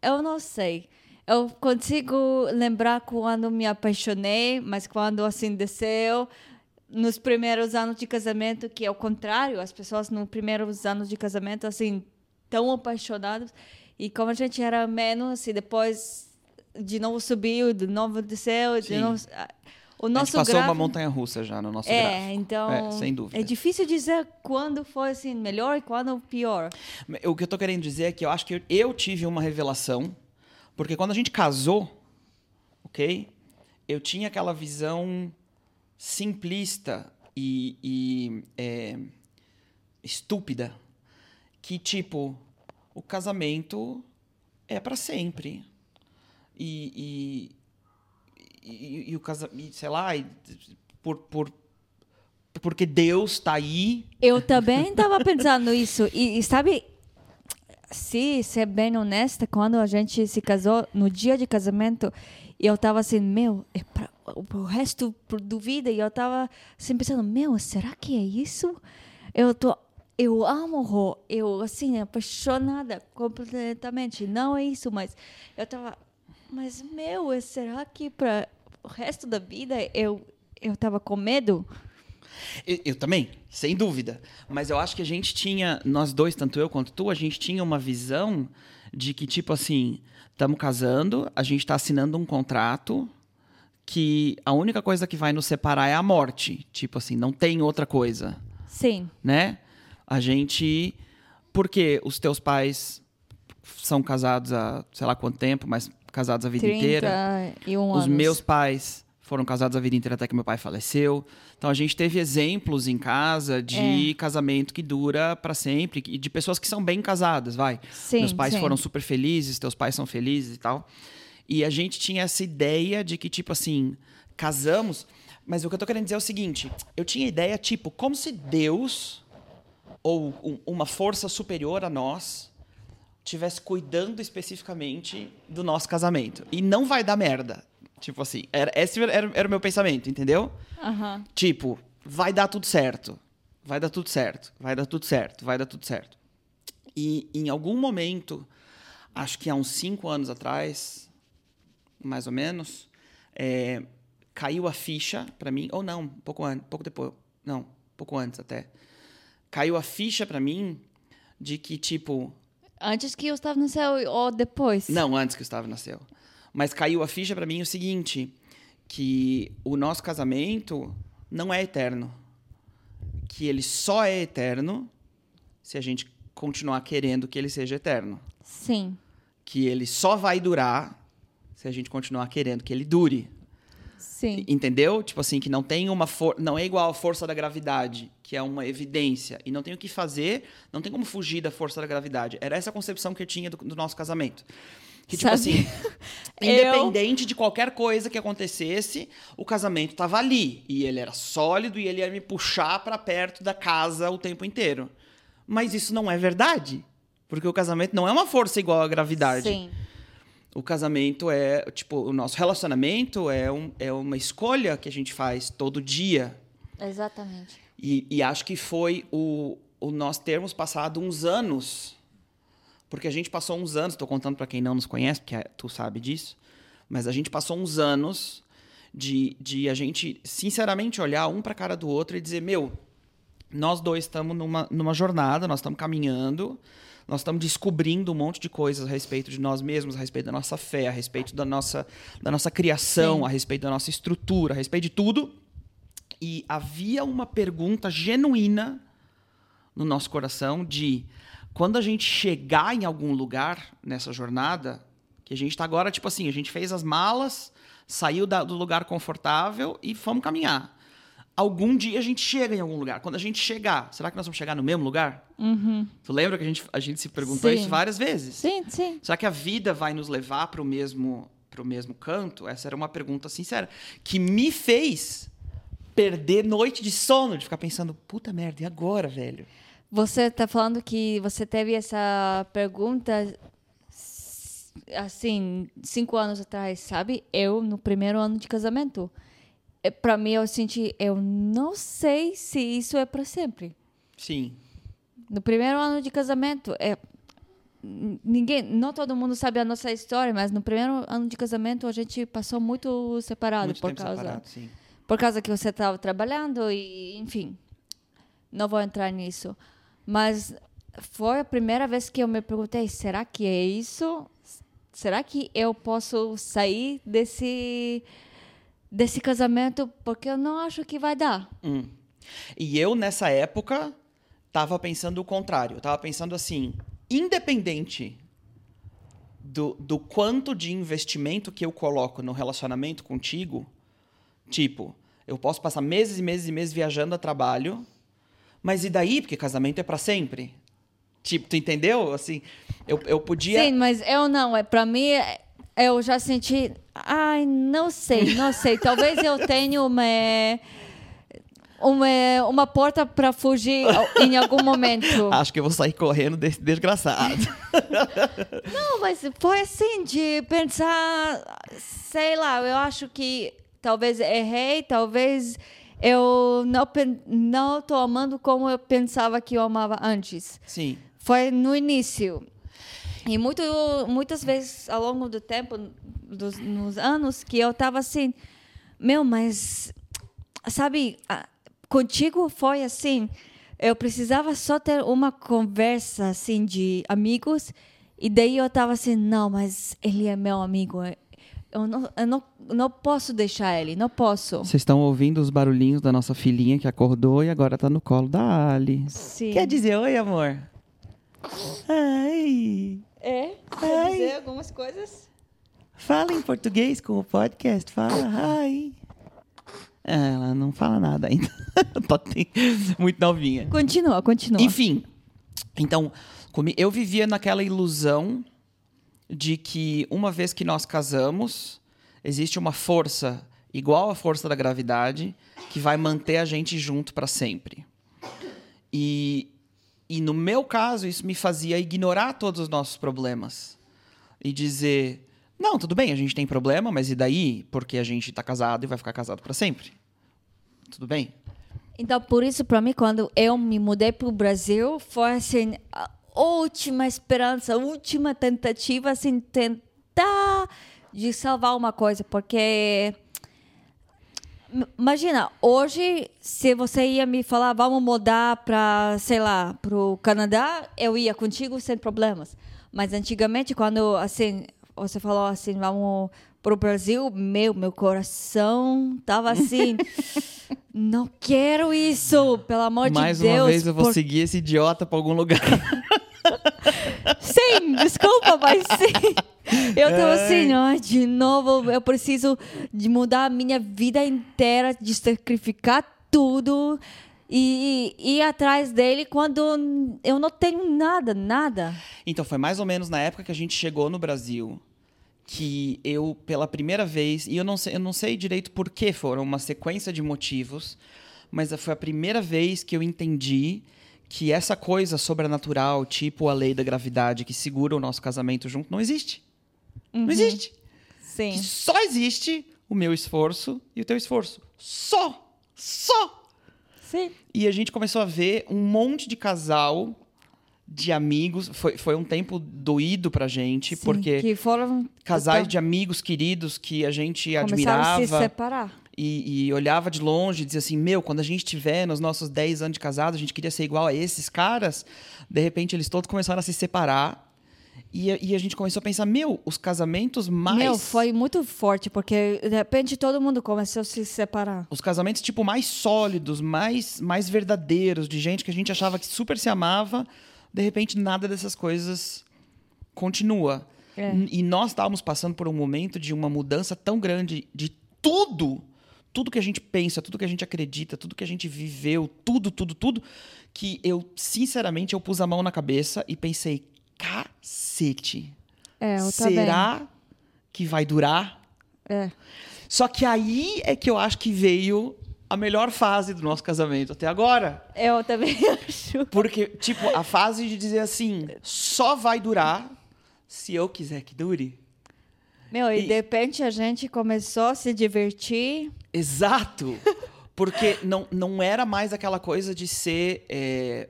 Eu não sei. Eu consigo lembrar quando me apaixonei, mas quando assim desceu. Nos primeiros anos de casamento, que é o contrário, as pessoas nos primeiros anos de casamento, assim, tão apaixonadas. E como a gente era menos, e depois de novo subiu, de novo desceu, de Sim. novo. O a nosso gente passou gráfico- uma montanha russa já no nosso é, gráfico. então. É, sem dúvida. É difícil dizer quando foi assim melhor e quando pior. O que eu tô querendo dizer é que eu acho que eu, eu tive uma revelação, porque quando a gente casou, ok? Eu tinha aquela visão simplista e, e, é, estúpida que, tipo, o casamento é para sempre. E, e, e, e o casamento, sei lá, por, por, porque Deus tá aí. Eu também estava pensando isso. E, e, sabe, se ser bem honesta, quando a gente se casou, no dia de casamento, eu estava assim, meu, é o resto do vida, e eu estava assim pensando, meu, será que é isso? Eu tô eu amo Rô, eu assim, apaixonada completamente. Não é isso, mas eu tava, mas meu, será que para o resto da vida eu eu tava com medo? Eu, eu, também, sem dúvida. Mas eu acho que a gente tinha, nós dois, tanto eu quanto tu, a gente tinha uma visão de que, tipo assim, estamos casando, a gente está assinando um contrato que a única coisa que vai nos separar é a morte. Tipo assim, não tem outra coisa. Sim. Né? A gente. Porque os teus pais são casados há sei lá quanto tempo, mas casados a vida 30 inteira. E um os anos. meus pais foram casados a vida inteira até que meu pai faleceu. Então a gente teve exemplos em casa de é. casamento que dura para sempre e de pessoas que são bem casadas, vai. Sim, Meus pais sim. foram super felizes, teus pais são felizes e tal. E a gente tinha essa ideia de que tipo assim, casamos, mas o que eu tô querendo dizer é o seguinte, eu tinha ideia tipo, como se Deus ou um, uma força superior a nós tivesse cuidando especificamente do nosso casamento. E não vai dar merda. Tipo assim, era, esse era, era o meu pensamento, entendeu? Uhum. Tipo, vai dar tudo certo. Vai dar tudo certo. Vai dar tudo certo. Vai dar tudo certo. E em algum momento, acho que há uns cinco anos atrás, mais ou menos, é, caiu a ficha para mim, ou não, pouco pouco depois, não, pouco antes até caiu a ficha para mim de que, tipo. Antes que eu estava no céu ou depois? Não, antes que eu estava no céu. Mas caiu a ficha para mim o seguinte: que o nosso casamento não é eterno. Que ele só é eterno se a gente continuar querendo que ele seja eterno. Sim. Que ele só vai durar se a gente continuar querendo que ele dure. Sim. Entendeu? Tipo assim, que não tem uma for não é igual à força da gravidade, que é uma evidência. E não tem o que fazer, não tem como fugir da força da gravidade. Era essa a concepção que eu tinha do, do nosso casamento. Que, tipo Sabe? assim, independente eu... de qualquer coisa que acontecesse, o casamento tava ali. E ele era sólido e ele ia me puxar para perto da casa o tempo inteiro. Mas isso não é verdade. Porque o casamento não é uma força igual à gravidade. Sim o casamento é, tipo, o nosso relacionamento é, um, é uma escolha que a gente faz todo dia. Exatamente. E, e acho que foi o, o nós termos passado uns anos, porque a gente passou uns anos, estou contando para quem não nos conhece, porque tu sabe disso, mas a gente passou uns anos de, de a gente, sinceramente, olhar um para a cara do outro e dizer: meu, nós dois estamos numa, numa jornada, nós estamos caminhando, nós estamos descobrindo um monte de coisas a respeito de nós mesmos, a respeito da nossa fé, a respeito da nossa, da nossa criação, Sim. a respeito da nossa estrutura, a respeito de tudo. E havia uma pergunta genuína no nosso coração de quando a gente chegar em algum lugar nessa jornada, que a gente está agora, tipo assim, a gente fez as malas, saiu da, do lugar confortável e fomos caminhar algum dia a gente chega em algum lugar. Quando a gente chegar, será que nós vamos chegar no mesmo lugar? Uhum. Tu lembra que a gente, a gente se perguntou sim. isso várias vezes? Sim, sim. Será que a vida vai nos levar para o mesmo, pro mesmo canto? Essa era uma pergunta sincera. Que me fez perder noite de sono, de ficar pensando, puta merda, e agora, velho? Você está falando que você teve essa pergunta assim, cinco anos atrás, sabe? Eu, no primeiro ano de casamento. É, para mim eu senti, eu não sei se isso é para sempre. Sim. No primeiro ano de casamento, é ninguém, não todo mundo sabe a nossa história, mas no primeiro ano de casamento a gente passou muito separado muito por causa separado, sim. por causa que você estava trabalhando e enfim. Não vou entrar nisso, mas foi a primeira vez que eu me perguntei, será que é isso? Será que eu posso sair desse desse casamento porque eu não acho que vai dar. Hum. E eu, nessa época, estava pensando o contrário. Eu tava pensando assim, independente do, do quanto de investimento que eu coloco no relacionamento contigo, tipo, eu posso passar meses e meses e meses viajando a trabalho, Mas e daí? Porque casamento é para sempre. Tipo, tu entendeu? Assim, eu, eu podia. Sim, mas eu não. É, pra mim, é- eu já senti. Ai, não sei, não sei. Talvez eu tenha uma. Uma, uma porta para fugir em algum momento. Acho que eu vou sair correndo desse desgraçado. Não, mas foi assim, de pensar, sei lá, eu acho que talvez errei, talvez eu não, não tô amando como eu pensava que eu amava antes. Sim. Foi no início. E muito, muitas vezes ao longo do tempo, dos, nos anos, que eu tava assim, meu, mas, sabe, contigo foi assim, eu precisava só ter uma conversa, assim, de amigos, e daí eu tava assim, não, mas ele é meu amigo, eu não, eu não, não posso deixar ele, não posso. Vocês estão ouvindo os barulhinhos da nossa filhinha que acordou e agora tá no colo da Ali. Sim. Quer dizer oi, amor? Ai. É? Ai. dizer algumas coisas? Fala em português com o podcast. Fala, ai. Ah, Ela não fala nada ainda. Muito novinha. Continua, continua. Enfim, então, eu vivia naquela ilusão de que uma vez que nós casamos, existe uma força igual à força da gravidade que vai manter a gente junto para sempre. E, e no meu caso, isso me fazia ignorar todos os nossos problemas e dizer: não, tudo bem, a gente tem problema, mas e daí? Porque a gente está casado e vai ficar casado para sempre. Tudo bem? Então, por isso, para mim, quando eu me mudei para o Brasil, foi assim, a última esperança, a última tentativa, assim, tentar de salvar uma coisa, porque imagina, hoje, se você ia me falar, vamos mudar para, sei lá, para o Canadá, eu ia contigo sem problemas. Mas antigamente, quando, assim, você falou assim, vamos para o Brasil, meu, meu coração tava assim, não quero isso, pelo amor Mais de Deus. uma vez eu vou por- seguir esse idiota para algum lugar. Sim, desculpa, mas sim. Eu tava assim, ai, de novo, eu preciso de mudar a minha vida inteira, de sacrificar tudo e e ir atrás dele quando eu não tenho nada, nada. Então, foi mais ou menos na época que a gente chegou no Brasil que eu, pela primeira vez, e eu não sei, eu não sei direito por que foram uma sequência de motivos, mas foi a primeira vez que eu entendi que essa coisa sobrenatural, tipo a lei da gravidade que segura o nosso casamento junto, não existe. Não existe. Sim. Que só existe o meu esforço e o teu esforço. Só! Só! Sim. E a gente começou a ver um monte de casal, de amigos. Foi, foi um tempo doído pra gente, Sim, porque que foram casais então, de amigos queridos que a gente começaram a se admirava separar. e, e olhava de longe e dizia assim: Meu, quando a gente tiver nos nossos 10 anos de casado, a gente queria ser igual a esses caras. De repente, eles todos começaram a se separar. E, a- e a gente começou a pensar: Meu, os casamentos mais. Meu, foi muito forte, porque de repente todo mundo começou a se separar. os casamentos tipo mais sólidos, mais mais verdadeiros, de gente que a gente achava que super se amava, de repente nada dessas coisas continua. É. E nós estávamos passando por um momento de uma mudança tão grande de tudo, tudo que a gente pensa, tudo que a gente acredita, tudo que a gente viveu, tudo, tudo, tudo, que eu sinceramente eu pus a mão na cabeça e pensei, cacete. É, será que vai durar? É. Só que aí é que eu acho que veio a melhor fase do nosso casamento até agora. Eu também acho. Porque, tipo, a fase de dizer assim, só vai durar se eu quiser que dure. Meu, e, E- de repente a gente começou a se divertir. Exato! Porque não, não era mais aquela coisa de ser. é,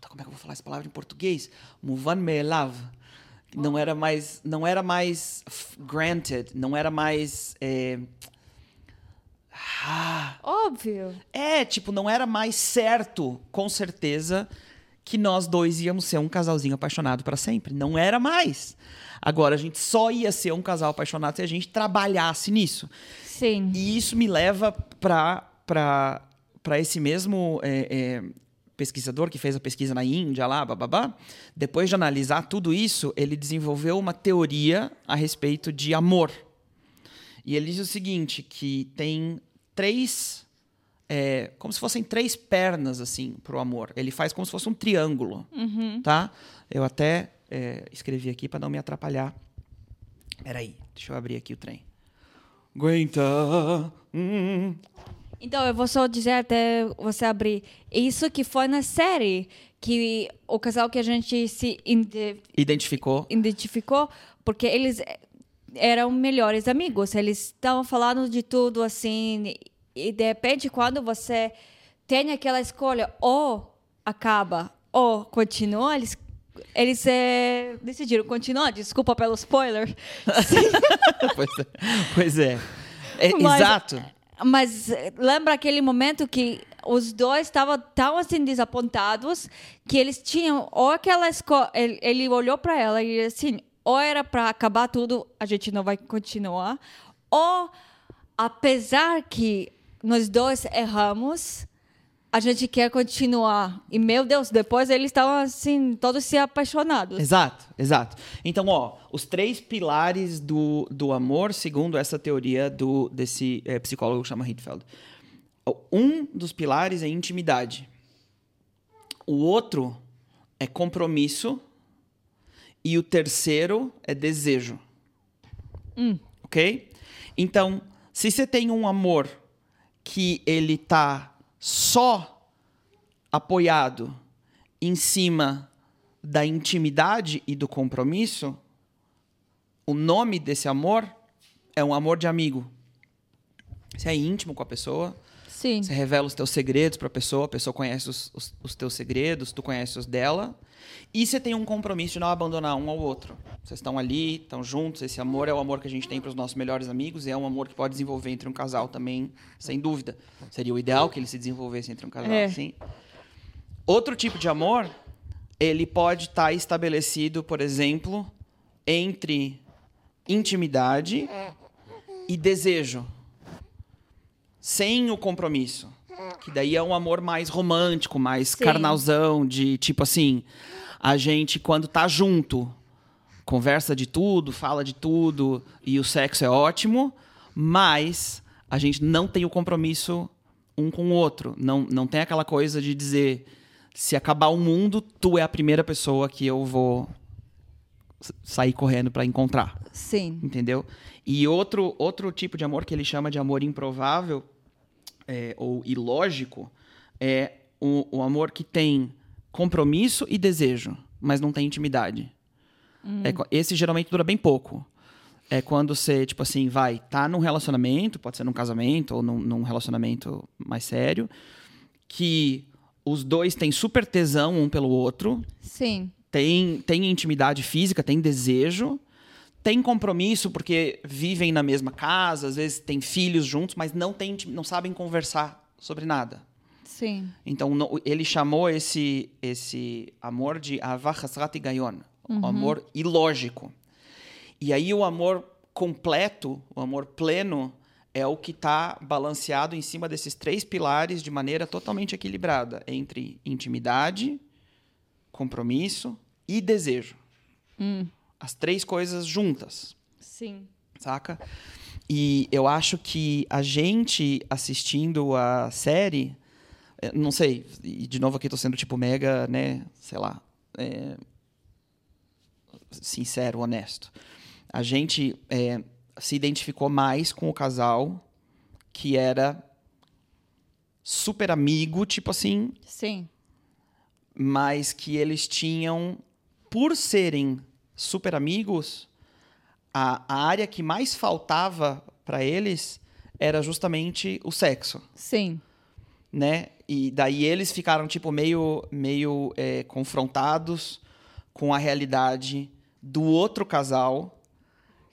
Puta, como é que eu vou falar essa palavra em português? Muvan me love. Não era mais. Não era mais granted. Não era mais. é, Ah, Óbvio. É, tipo, não era mais certo, com certeza, que nós dois íamos ser um casalzinho apaixonado para sempre. Não era mais. Agora, a gente só ia ser um casal apaixonado se a gente trabalhasse nisso. Sim. E isso me leva para esse mesmo é, é, pesquisador que fez a pesquisa na Índia, lá, bababá. Depois de analisar tudo isso, ele desenvolveu uma teoria a respeito de amor. E ele diz o seguinte, que tem três é, como se fossem três pernas, assim, pro amor. Ele faz como se fosse um triângulo, tá? Eu até é, escrevi aqui para não me atrapalhar. Peraí, deixa eu abrir aqui o trem. Aguenta. hum. Então, eu vou só dizer até você abrir. Isso que foi na série, que o casal que a gente se ide- Identificou. identificou, porque eles eram melhores amigos. Eles estavam falando de tudo assim. E de repente, quando você tem aquela escolha, ou acaba ou continua, eles, eles eh, decidiram continuar. Desculpa pelo spoiler. pois é. Pois é. É, Mas- Exato. Mas eh, lembra aquele momento que os dois estavam tão assim desapontados que eles tinham ou aquela escola. Ele, ele olhou para ela e assim, ou era para acabar tudo, a gente não vai continuar, ou apesar que nós dois erramos, a gente quer continuar. E meu Deus, depois eles estavam assim, todos se apaixonados. Exato, exato. Então, ó, os três pilares do, do amor, segundo essa teoria do desse eh, psicólogo que chama Hitfeld. Um dos pilares é intimidade. O outro é compromisso. E o terceiro é desejo. Ok? Então, se você tem um amor que ele tá só apoiado em cima da intimidade e do compromisso, o nome desse amor é um amor de amigo. Você é íntimo com a pessoa, Sim. você revela os teus segredos para a pessoa, a pessoa conhece os, os, os teus segredos, tu conhece os dela, e você tem um compromisso de não abandonar um ao outro. Vocês estão ali, estão juntos, esse amor é o amor que a gente tem para os nossos melhores amigos, e é um amor que pode desenvolver entre um casal também, sem dúvida. Seria o ideal que ele se desenvolvesse entre um casal, É. sim. Outro tipo de amor, ele pode estar estabelecido, por exemplo, entre intimidade e desejo, sem o compromisso. Que daí é um amor mais romântico, mais Sim. carnalzão, de tipo assim, a gente quando tá junto, conversa de tudo, fala de tudo e o sexo é ótimo, mas a gente não tem o compromisso um com o outro. Não, não tem aquela coisa de dizer se acabar o mundo, tu é a primeira pessoa que eu vou sair correndo para encontrar Sim. entendeu? E outro, outro tipo de amor que ele chama de amor improvável é, ou ilógico é o, o amor que tem compromisso e desejo, mas não tem intimidade. É co- esse geralmente dura bem pouco. É quando você, tipo assim, vai, tá num relacionamento, pode ser num casamento ou num, num relacionamento mais sério, que os dois têm super tesão um pelo outro, Sim. tem, tem intimidade física, tem desejo, tem compromisso porque vivem na mesma casa, às vezes têm filhos juntos, mas não, tem, não sabem conversar sobre nada. Sim. Então não- ele chamou esse, esse amor de avah hasrat gayon, o amor ilógico. E aí o amor completo, o amor pleno, é o que está balanceado em cima desses três pilares de maneira totalmente equilibrada entre intimidade, compromisso e desejo. As três coisas juntas Sim. saca? E eu acho que a gente assistindo a série, eh, não sei, e de novo aqui tô sendo tipo mega, né, sei lá, é, sincero, honesto. A gente eh, se identificou mais com o casal que era super amigo, tipo assim, Sim. mas que eles tinham, por serem super amigos, a, a área que mais faltava para eles era justamente o sexo, Sim. né? E daí eles ficaram tipo meio, meio é, confrontados com a realidade do outro casal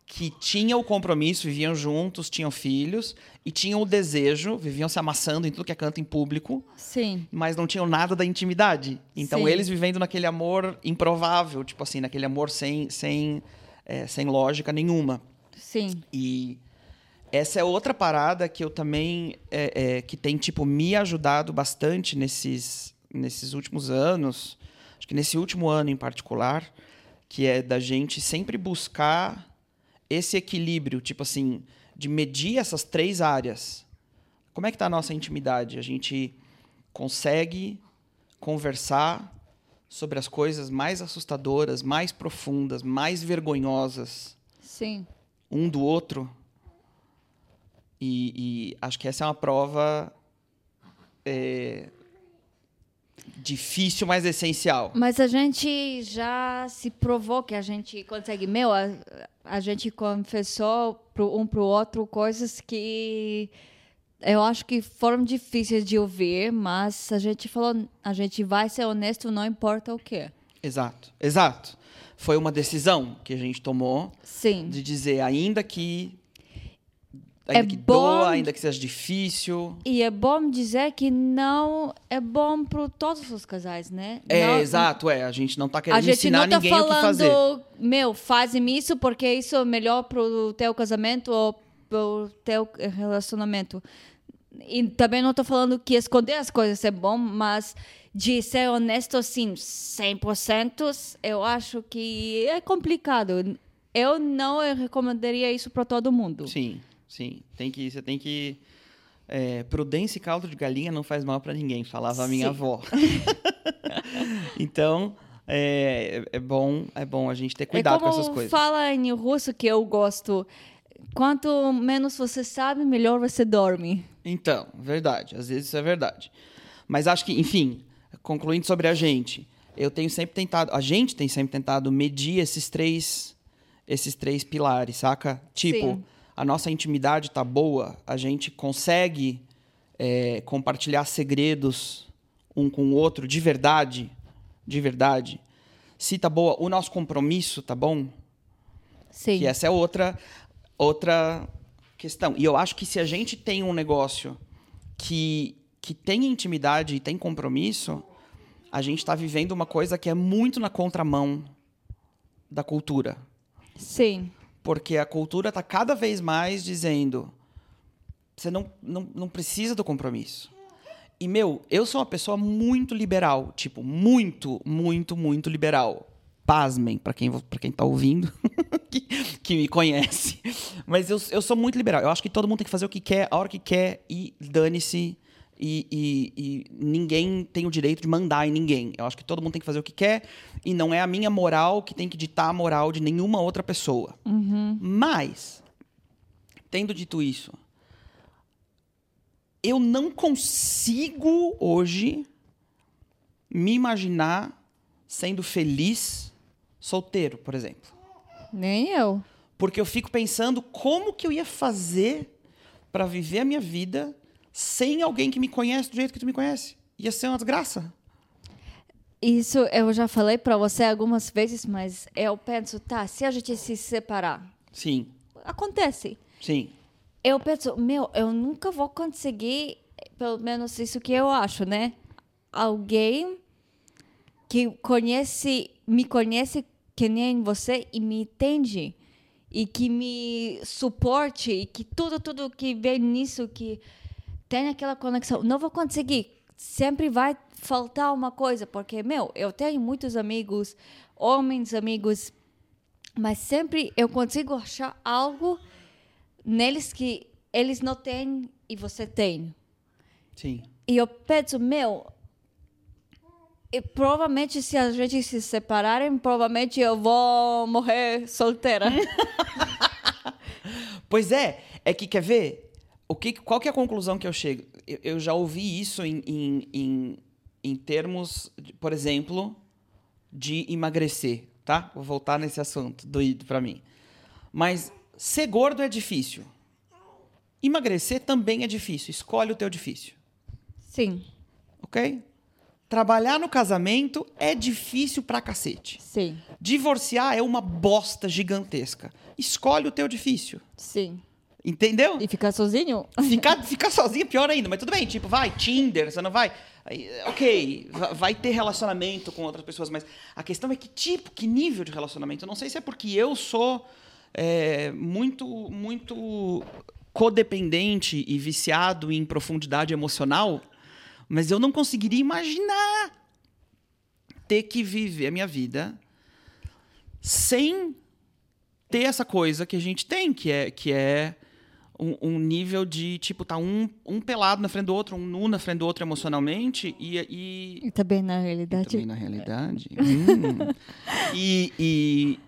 que tinha o compromisso, viviam juntos, tinham filhos e tinham o desejo, viviam se amassando em tudo que é canto em público, Sim. mas não tinham nada da intimidade. Então Sim. eles vivendo naquele amor improvável, tipo assim, naquele amor sem, sem, é, sem lógica nenhuma. Sim. E essa é outra parada que eu também é, é, que tem tipo me ajudado bastante nesses nesses últimos anos, acho que nesse último ano em particular, que é da gente sempre buscar esse equilíbrio, tipo assim, de medir essas três áreas, como é que tá a nossa intimidade? A gente consegue conversar sobre as coisas mais assustadoras, mais profundas, mais vergonhosas Sim. um do outro? E, e acho que essa é uma prova é, difícil, mas essencial. Mas a gente já se provou que a gente consegue. Meu, a, a gente confessou pro, um pro outro coisas que eu acho que foram difíceis de ouvir, mas a gente falou, a gente vai ser honesto, não importa o quê. Exato, exato. Foi uma decisão que a gente tomou Sim. de dizer, ainda que. Ainda É que bom- doa, ainda que seja difícil. E é bom dizer que não é bom para todos os casais, né? É, Não- exato, é. A gente não tá A querendo ensinar tá ninguém o que fazer. falando, meu, faz-me isso porque isso é melhor pro teu casamento ou pro teu relacionamento. E também não tô falando que esconder as coisas é bom, mas de ser honesto assim, 100%, eu acho que é complicado. Eu não recomendaria isso para todo mundo. Sim, sim. Tem que, você tem que. é, prudência e caldo de galinha não faz mal pra ninguém, falava a minha Sim. avó. então, é, é bom, é bom a gente ter cuidado é com essas coisas. fala em russo que eu gosto. Quanto menos você sabe, melhor você dorme. Então, verdade. Às vezes isso é verdade. Mas acho que, enfim, concluindo sobre a gente, eu tenho sempre tentado, a gente tem sempre tentado medir esses três, esses três pilares, saca? Tipo, Sim. A nossa intimidade tá boa, a gente consegue é, compartilhar segredos um com o outro de verdade, de verdade. Se tá boa, o nosso compromisso tá bom, Sim. que essa é outra, outra questão. E eu acho que se a gente tem um negócio que, que tem intimidade e tem compromisso, a gente está vivendo uma coisa que é muito na contramão da cultura. Sim. Porque a cultura está cada vez mais dizendo: você não, não, não precisa do compromisso. E, meu, eu sou uma pessoa muito liberal. Tipo, muito, muito, muito liberal. Pasmem, para quem, pra quem tá ouvindo, que, que me conhece. Mas eu, eu sou muito liberal. Eu acho que todo mundo tem que fazer o que quer, a hora que quer, e dane-se. E, e- e ninguém tem o direito de mandar em ninguém. Eu acho que todo mundo tem que fazer o que quer. E não é a minha moral que tem que ditar a moral de nenhuma outra pessoa. Mas, tendo dito isso, eu não consigo hoje me imaginar sendo feliz solteiro, por exemplo. Nem eu. Porque eu fico pensando como que eu ia fazer para viver a minha vida sem alguém que me conhece do jeito que tu me conhece. Ia ser uma desgraça. Isso eu já falei pra você algumas vezes, mas eu penso, tá, se a gente se separar, Sim, acontece. sim. Eu penso, meu, eu nunca vou conseguir, pelo menos isso que eu acho, né? Alguém que conhece, me conhece que nem você e me entende e que me suporte e que tudo, tudo que vem nisso, que tem aquela conexão. Não vou conseguir. Sempre vai faltar uma coisa, porque, meu, eu tenho muitos amigos, homens amigos, mas sempre eu consigo achar algo neles que eles não têm e você tem. Sim. E eu penso, meu, e provavelmente se a gente se separarem, provavelmente eu vou morrer solteira. Pois é, é que quer ver? O que, qual que é a conclusão que eu chego? Eu, eu já ouvi isso em, em, em, em termos, de, por exemplo, de emagrecer, tá? Vou voltar nesse assunto, doído pra mim. Mas ser gordo é difícil. Emagrecer também é difícil. Escolhe o teu difícil, sim, ok? Trabalhar no casamento é difícil pra cacete. sim, Divorciar é uma bosta gigantesca. Escolhe o teu difícil. sim. Entendeu? E ficar sozinho? Ficar, ficar sozinho é pior ainda, mas tudo bem, tipo, vai, Tinder, você não vai. Ok, va- vai ter relacionamento com outras pessoas, mas a questão é que tipo, que nível de relacionamento? Eu não sei se é porque eu sou é, muito, muito codependente e viciado em profundidade emocional, mas eu não conseguiria imaginar ter que viver a minha vida sem ter essa coisa que a gente tem, que é, que é um, um nível de, tipo, tá um, um pelado na frente do outro, um nu na frente do outro emocionalmente e... e E também na realidade. também na realidade. Hum. e, e,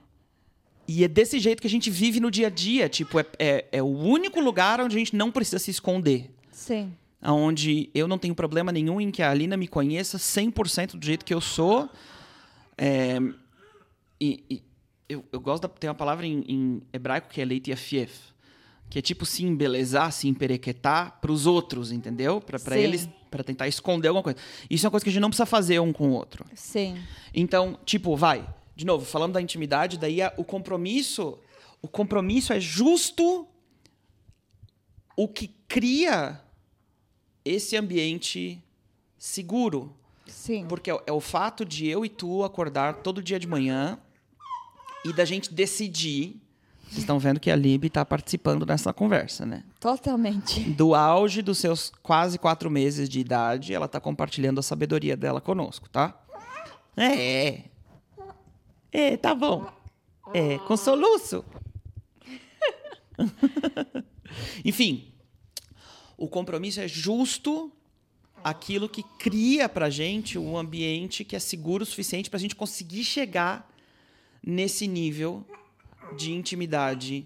e é desse jeito que a gente vive no dia a dia. Tipo, é, é, é o único lugar onde a gente não precisa se esconder. Sim. Onde eu não tenho problema nenhum em que a Alina me conheça 100% do jeito que eu sou. É, e, e eu, eu gosto de ter uma palavra em, em hebraico que é leitiafief. Que é tipo se embelezar, se emperequetar para os outros, entendeu? Para eles, para tentar esconder alguma coisa. Isso é uma coisa que a gente não precisa fazer um com o outro. Sim. Então, tipo, vai. De novo, falando da intimidade, daí a- o compromisso, o compromisso é justo o que cria esse ambiente seguro, Sim. porque é, é o fato de eu e tu acordar todo dia de manhã e da gente decidir. Vocês estão vendo que a Lib está participando dessa conversa, né? Totalmente. Do auge dos seus quase quatro meses de idade, ela está compartilhando a sabedoria dela conosco, tá? É. É, tá bom. É, com soluço. Enfim, o compromisso é justo aquilo que cria pra gente um ambiente que é seguro o suficiente pra gente conseguir chegar nesse nível de intimidade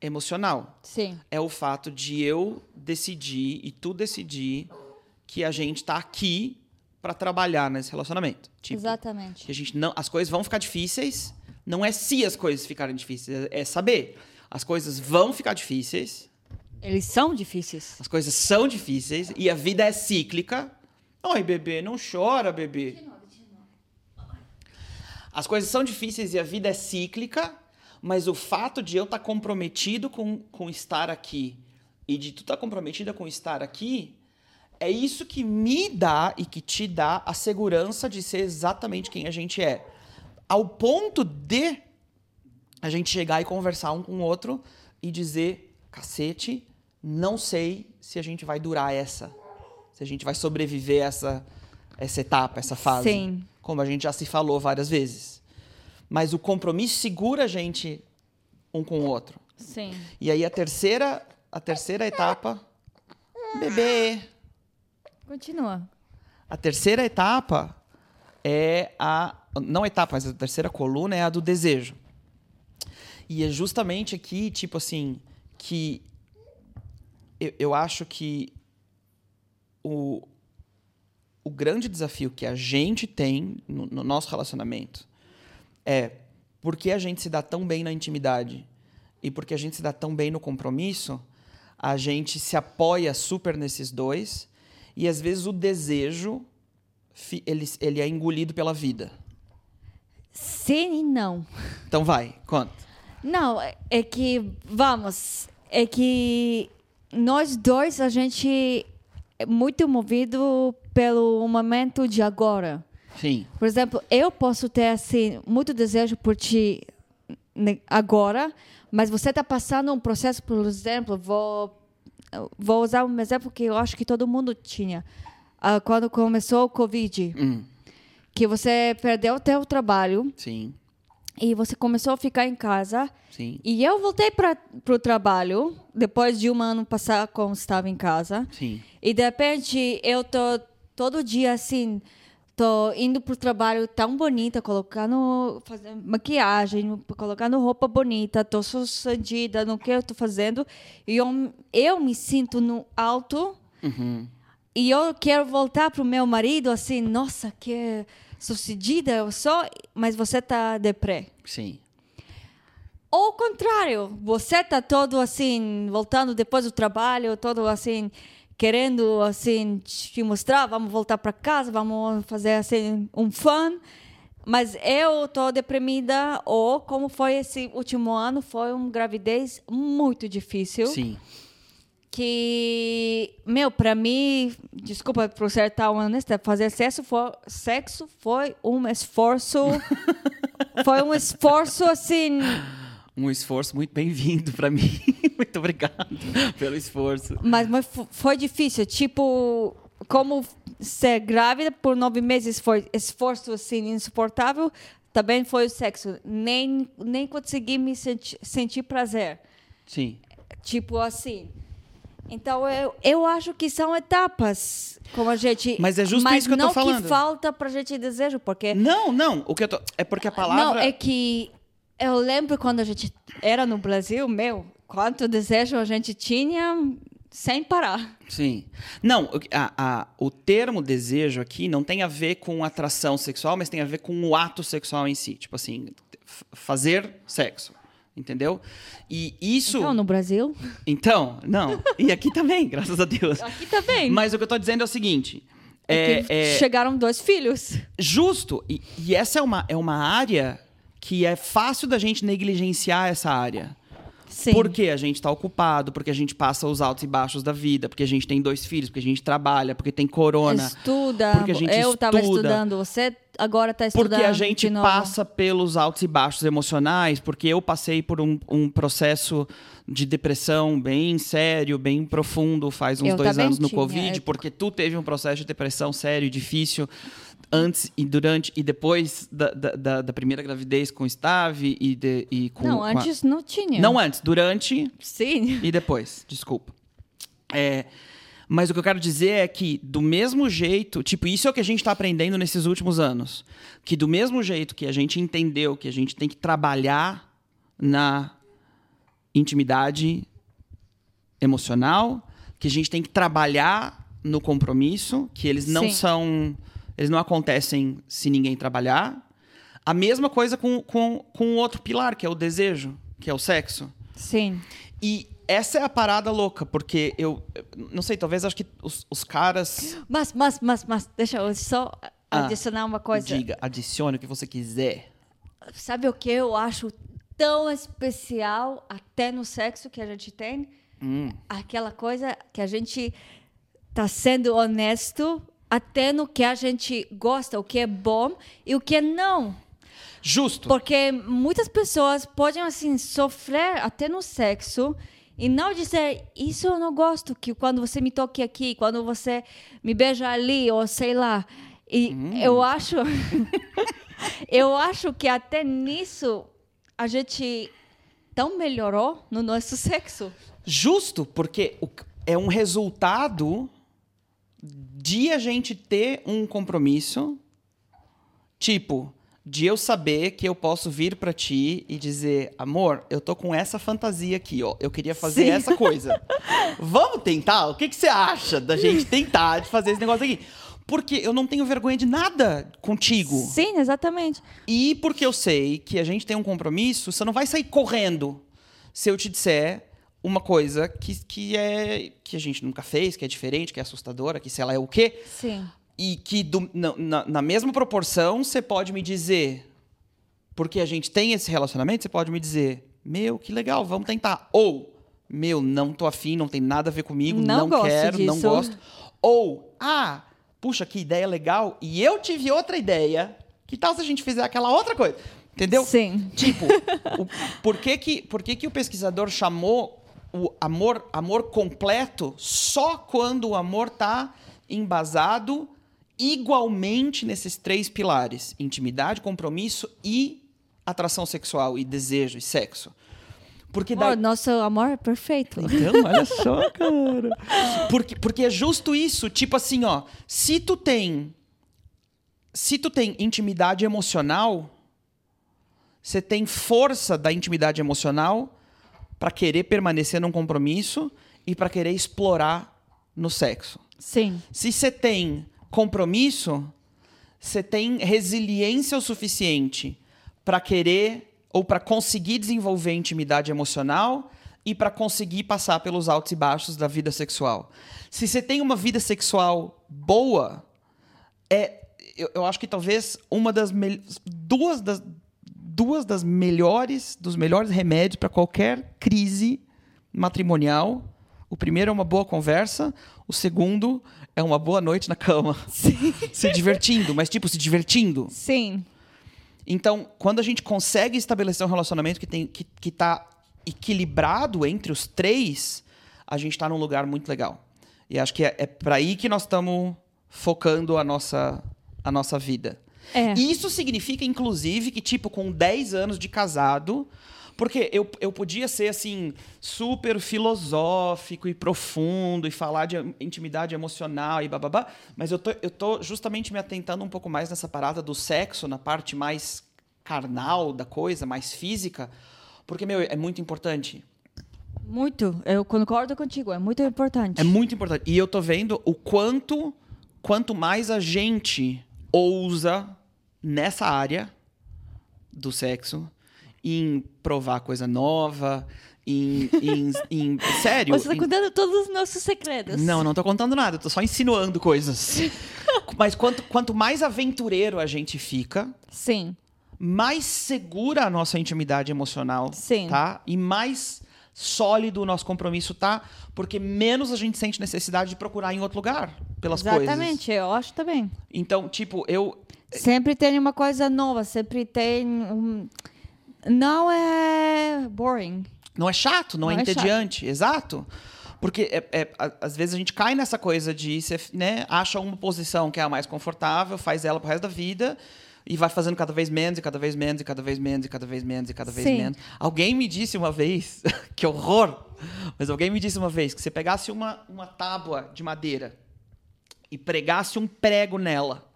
emocional Sim. é o fato de eu decidir e tu decidir que a gente tá aqui para trabalhar nesse relacionamento. Tipo, Exatamente. que a gente não, as coisas vão ficar difíceis, não é se as coisas ficarem difíceis, é é saber. As coisas vão ficar difíceis, Eles são difíceis. as coisas são difíceis e a vida é cíclica. Oi, bebê, não chora, bebê. As coisas são difíceis e a vida é cíclica, mas o fato de eu estar comprometido com, com estar aqui e de tu estar comprometida com estar aqui, é isso que me dá e que te dá a segurança de ser exatamente quem a gente é. Ao ponto de a gente chegar e conversar um com o outro e dizer, cacete, não sei se a gente vai durar essa. Se a gente vai sobreviver essa, essa etapa, essa fase. Sim. Como a gente já se falou várias vezes. Mas o compromisso segura a gente um com o outro. Sim. E aí a terceira, a terceira etapa, bebê. Continua. A terceira etapa é a. Não etapa, mas a terceira coluna é a do desejo. E é justamente aqui, tipo assim, que eu, eu acho que o, o grande desafio que a gente tem no, no nosso relacionamento é porque a gente se dá tão bem na intimidade e porque a gente se dá tão bem no compromisso, a gente se apoia super nesses dois e às vezes o desejo ele, ele é engolido pela vida. Sim e não. Então vai, conta. Não, é- é que, vamos, é que nós dois, a gente é muito movido pelo momento de agora. Sim, Por exemplo, eu posso ter, assim, muito desejo por ti né, agora, mas você está passando um processo, por exemplo, vou, vou usar um exemplo que eu acho que todo mundo tinha. Ah, quando começou o Covid, Hum, que você perdeu o teu trabalho sim, e você começou a ficar em casa sim, e eu voltei para o trabalho depois de um ano passar como estava em casa. sim, E de repente eu tô todo dia assim, tô indo pro trabalho tão bonita, colocando, fazendo maquiagem, colocando roupa bonita, tô sucedida no que eu tô fazendo e eu, eu me sinto no alto. Uhum, e eu quero voltar pro meu marido assim, nossa, que sucedida eu sou, mas você tá deprê. sim, Ou ao contrário, você tá todo assim, voltando depois do trabalho, todo assim, querendo assim te mostrar, vamos voltar para casa, vamos fazer assim um fun. Mas eu tô deprimida, ou como foi esse último ano, foi uma gravidez muito difícil. sim, Que, meu, para mim, desculpa por ser tão honesta, fazer sexo foi, sexo foi um esforço. foi um esforço assim. Um esforço muito bem-vindo para mim. muito obrigado pelo esforço. Mas, mas fo- foi difícil. Tipo, como ser grávida por nove meses foi esforço assim insuportável, também foi o sexo. Nem, nem consegui me senti- sentir prazer. Sim, Tipo assim. Então, eu, eu acho que são etapas, como a gente... Mas é justo mas isso que eu tô não falando. que falta pra gente desejo, porque... Não, não. O que eu tô... É porque a palavra. Não, é que eu lembro quando a gente era no Brasil, meu, quanto desejo a gente tinha sem parar. Sim. Não, o- a- a- o termo desejo aqui não tem a ver com atração sexual, mas tem a ver com o ato sexual em si. Tipo assim, fazer sexo. Entendeu? E isso. Então, no Brasil, Então, não. E aqui também, graças a Deus. aqui também. Mas o que eu tô dizendo é o seguinte. É É, é chegaram dois filhos. justo. E, e essa é uma, é uma área que é fácil da gente negligenciar essa área. Sim. Porque a gente está ocupado, porque a gente passa os altos e baixos da vida, porque a gente tem dois filhos, porque a gente trabalha, porque tem corona. Estuda. porque a gente eu estava estuda. estudando, você agora está estudando. Porque a gente passa pelos altos e baixos emocionais, porque eu passei por um, um processo de depressão bem sério, bem profundo, faz uns Eu dois anos no Covid, é. porque tu teve um processo de depressão sério e difícil antes e durante e depois da, da, da- primeira gravidez com o Stave e, de, e com. Não, com a- antes não tinha. Não antes, durante Sim. e depois, desculpa. É, mas o que eu quero dizer é que, do mesmo jeito, tipo, isso é o que a gente está aprendendo nesses últimos anos. Que do mesmo jeito que a gente entendeu que a gente tem que trabalhar na intimidade emocional, que a gente tem que trabalhar no compromisso, que eles não Sim. são. Eles não acontecem se ninguém trabalhar. A mesma coisa com, com, com o outro pilar, que é o desejo, que é o sexo. Sim. E essa é a parada louca, porque eu, não sei, talvez acho que os, os caras. Mas, mas, mas, mas, deixa eu só Ah, adicionar uma coisa. Diga, adicione o que você quiser. Sabe o que eu acho tão especial até no sexo que a gente tem? Hum. Aquela coisa que a gente tá sendo honesto até no que a gente gosta, o que é bom e o que não. Justo. Porque muitas pessoas podem assim sofrer até no sexo e não dizer isso eu não gosto que quando você me toque aqui, quando você me beija ali ou sei lá. E eu acho eu acho que até nisso a gente tão melhorou no nosso sexo. Justo, porque é um resultado de a gente ter um compromisso, tipo, de eu saber que eu posso vir pra ti e dizer, amor, eu tô com essa fantasia aqui, ó, eu queria fazer Sim. essa coisa. Vamos tentar? O que, que você acha da gente tentar de fazer esse negócio aqui? Porque eu não tenho vergonha de nada contigo. Sim, exatamente. E porque eu sei que a gente tem um compromisso, você não vai sair correndo se eu te disser uma coisa que, que é que a gente nunca fez, que é diferente, que é assustadora, que sei lá é o quê. Sim. E que do- na, na- na mesma proporção você pode me dizer, porque a gente tem esse relacionamento, você pode me dizer, meu, que legal, vamos tentar. Ou, meu, não tô afim, não tem nada a ver comigo, Não não, gosto quero, não disso. gosto. Ou, ah, puxa, que ideia legal, e eu tive outra ideia, que tal se a gente fizer aquela outra coisa? Entendeu? Sim. Tipo, o- por, que, que, por que, que o pesquisador chamou o amor, amor completo só quando o amor tá embasado igualmente nesses três pilares: intimidade, compromisso e atração sexual, e desejo, e sexo? Porque Oh, daí. nosso amor é perfeito. Então, olha só, cara. Porque, porque é justo isso. Tipo assim, ó. Se tu tem. Se tu tem intimidade emocional, você tem força da intimidade emocional para querer permanecer num compromisso e para querer explorar no sexo. Sim. Se você tem compromisso, você tem resiliência o suficiente para querer ou para conseguir desenvolver intimidade emocional e para conseguir passar pelos altos e baixos da vida sexual. Se você tem uma vida sexual boa, é eu, eu acho que talvez uma das duas das duas das melhores dos melhores remédios para qualquer crise matrimonial. O primeiro é uma boa conversa, o segundo é uma boa noite na cama. se divertindo, mas tipo se divertindo. Sim. Então, quando a gente consegue estabelecer um relacionamento que tem que, que tá equilibrado entre os três, a gente está num lugar muito legal. E acho que é, é para aí que nós estamos focando a nossa a nossa vida. É. Isso significa, inclusive, que, tipo, com 10 anos de casado, Porque eu, eu podia ser, assim, super filosófico e profundo e falar de intimidade emocional e bababá, mas eu tô, eu tô justamente me atentando um pouco mais nessa parada do sexo, na parte mais carnal da coisa, mais física, porque, meu, é muito importante. Muito. Eu concordo contigo. É muito importante. É muito importante. E eu tô vendo o quanto, quanto mais a gente ousa nessa área do sexo, em provar coisa nova, em. em, em sério. Você está em- contando todos os nossos segredos. Não, não tô contando nada, tô só insinuando coisas. Mas quanto, quanto mais aventureiro a gente fica, Sim. mais segura a nossa intimidade emocional Sim. tá? E mais sólido o nosso compromisso tá, porque menos a gente sente necessidade de procurar em outro lugar pelas coisas. Exatamente. Eu acho também. Então, tipo, eu Sempre tem uma coisa nova. Sempre tem. um- Não é boring. não é chato, não, Não é é chato. entediante, exato. Porque é, é, às vezes a gente cai nessa coisa de você né, acha uma posição que é a mais confortável, faz ela pro resto da vida e vai fazendo cada vez menos e cada vez menos e cada vez menos e cada vez menos e cada vez Sim. menos. Alguém me disse uma vez, que horror, mas alguém me disse uma vez que você pegasse uma, uma tábua de madeira e pregasse um prego nela,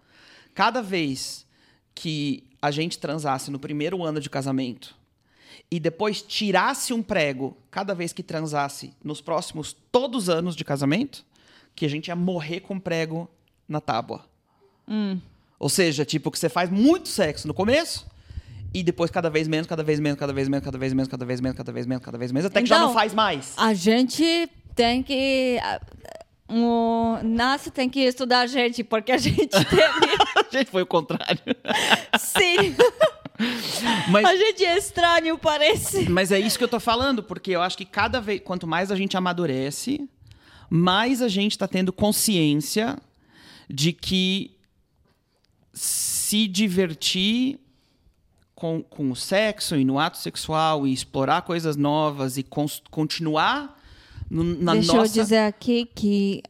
cada vez que a gente transasse no primeiro ano de casamento e depois tirasse um prego cada vez que transasse nos próximos todos os anos de casamento, que a gente ia morrer com prego na tábua. Ou seja, tipo, que você faz muito sexo no começo e depois cada vez menos, cada vez menos, cada vez menos, cada vez menos, cada vez menos, cada vez menos, cada vez menos, até que já Então, não faz mais. A gente tem que. O NASA tem que estudar a gente, porque a gente teve. gente, foi o contrário. Sim. Mas A gente é estranho, parece. Mas é isso que eu tô falando, porque eu acho que cada vez, quanto mais a gente amadurece, mais a gente tá tendo consciência de que se divertir com, com o sexo e no ato sexual e explorar coisas novas e continuar no- na Deixa nossa. eu dizer aqui que,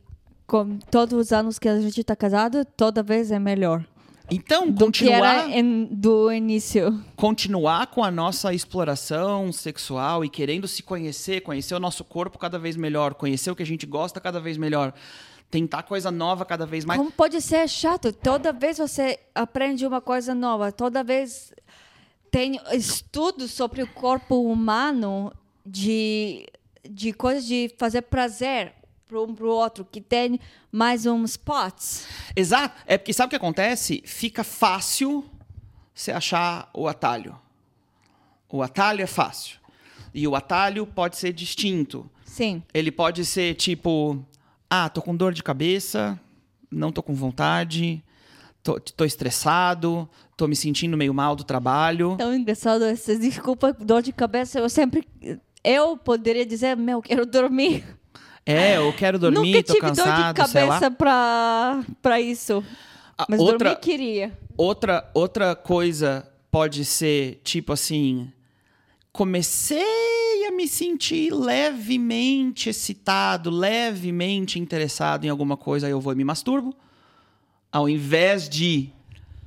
com todos os anos que a gente está casado, toda vez é melhor. Então, Do continuar, em- do início. continuar com a nossa exploração sexual e querendo se conhecer, conhecer o nosso corpo cada vez melhor, conhecer o que a gente gosta cada vez melhor, tentar coisa nova cada vez mais. Como pode ser chato? Toda vez você aprende uma coisa nova, toda vez tem estudos sobre o corpo humano de, de coisas de fazer prazer para um para o outro, que tem mais uns spots. Exato. É porque sabe o que acontece? Fica fácil você achar o atalho. O atalho é fácil. E o atalho pode ser distinto. Sim. Ele pode ser tipo, ah, tô com dor de cabeça, não tô com vontade, tô, tô estressado, tô me sentindo meio mal do trabalho. Tão engraçado essa desculpa, dor de cabeça. Eu sempre. Eu poderia dizer, meu, quero dormir. É, eu quero dormir, Nunca tô tive cansado, dor de cabeça pra, pra isso. Mas outra, dormir queria. outra, outra coisa pode ser, tipo assim, comecei a me sentir levemente excitado, levemente interessado em alguma coisa, aí eu vou e me masturbo. Ao invés de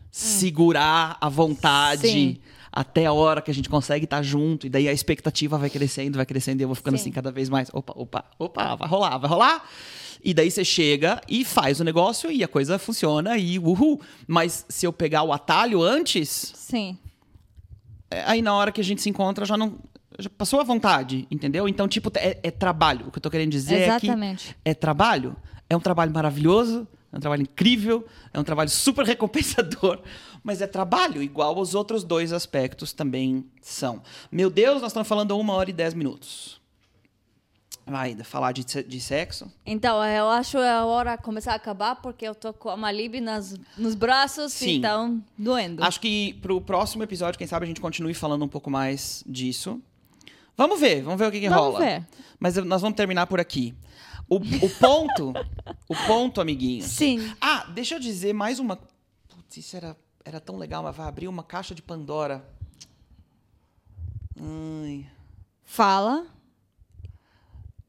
segurar a vontade Sim. até a hora que a gente consegue estar junto, e daí a expectativa vai crescendo, vai crescendo, e eu vou ficando Sim. assim cada vez mais. Opa, opa, opa, vai rolar, vai rolar. E daí você chega e faz o negócio e a coisa funciona e uhul. Mas se eu pegar o atalho antes, Sim. É, aí na hora que a gente se encontra já não. Já passou a vontade, entendeu? Então, tipo, é, é trabalho. O que eu tô querendo dizer Exatamente. é que é trabalho. É um trabalho maravilhoso, é um trabalho incrível, é um trabalho super recompensador, mas é trabalho, igual os outros dois aspectos também são. Meu Deus, nós estamos falando uma hora e dez minutos. Vai, falar de, de sexo? Então, eu acho a hora começar a acabar, porque eu tô com a Malibe nas, nos braços Sim. e estão doendo. Acho que pro próximo episódio, quem sabe a gente continue falando um pouco mais disso. Vamos ver, vamos ver o que, que Vamos rola. ver. Mas nós vamos terminar por aqui. O, o ponto, o ponto, amiguinhos. Sim. Ah, deixa eu dizer mais uma. Putz, isso era, era tão legal, mas vai abrir uma caixa de Pandora. Ai. Fala.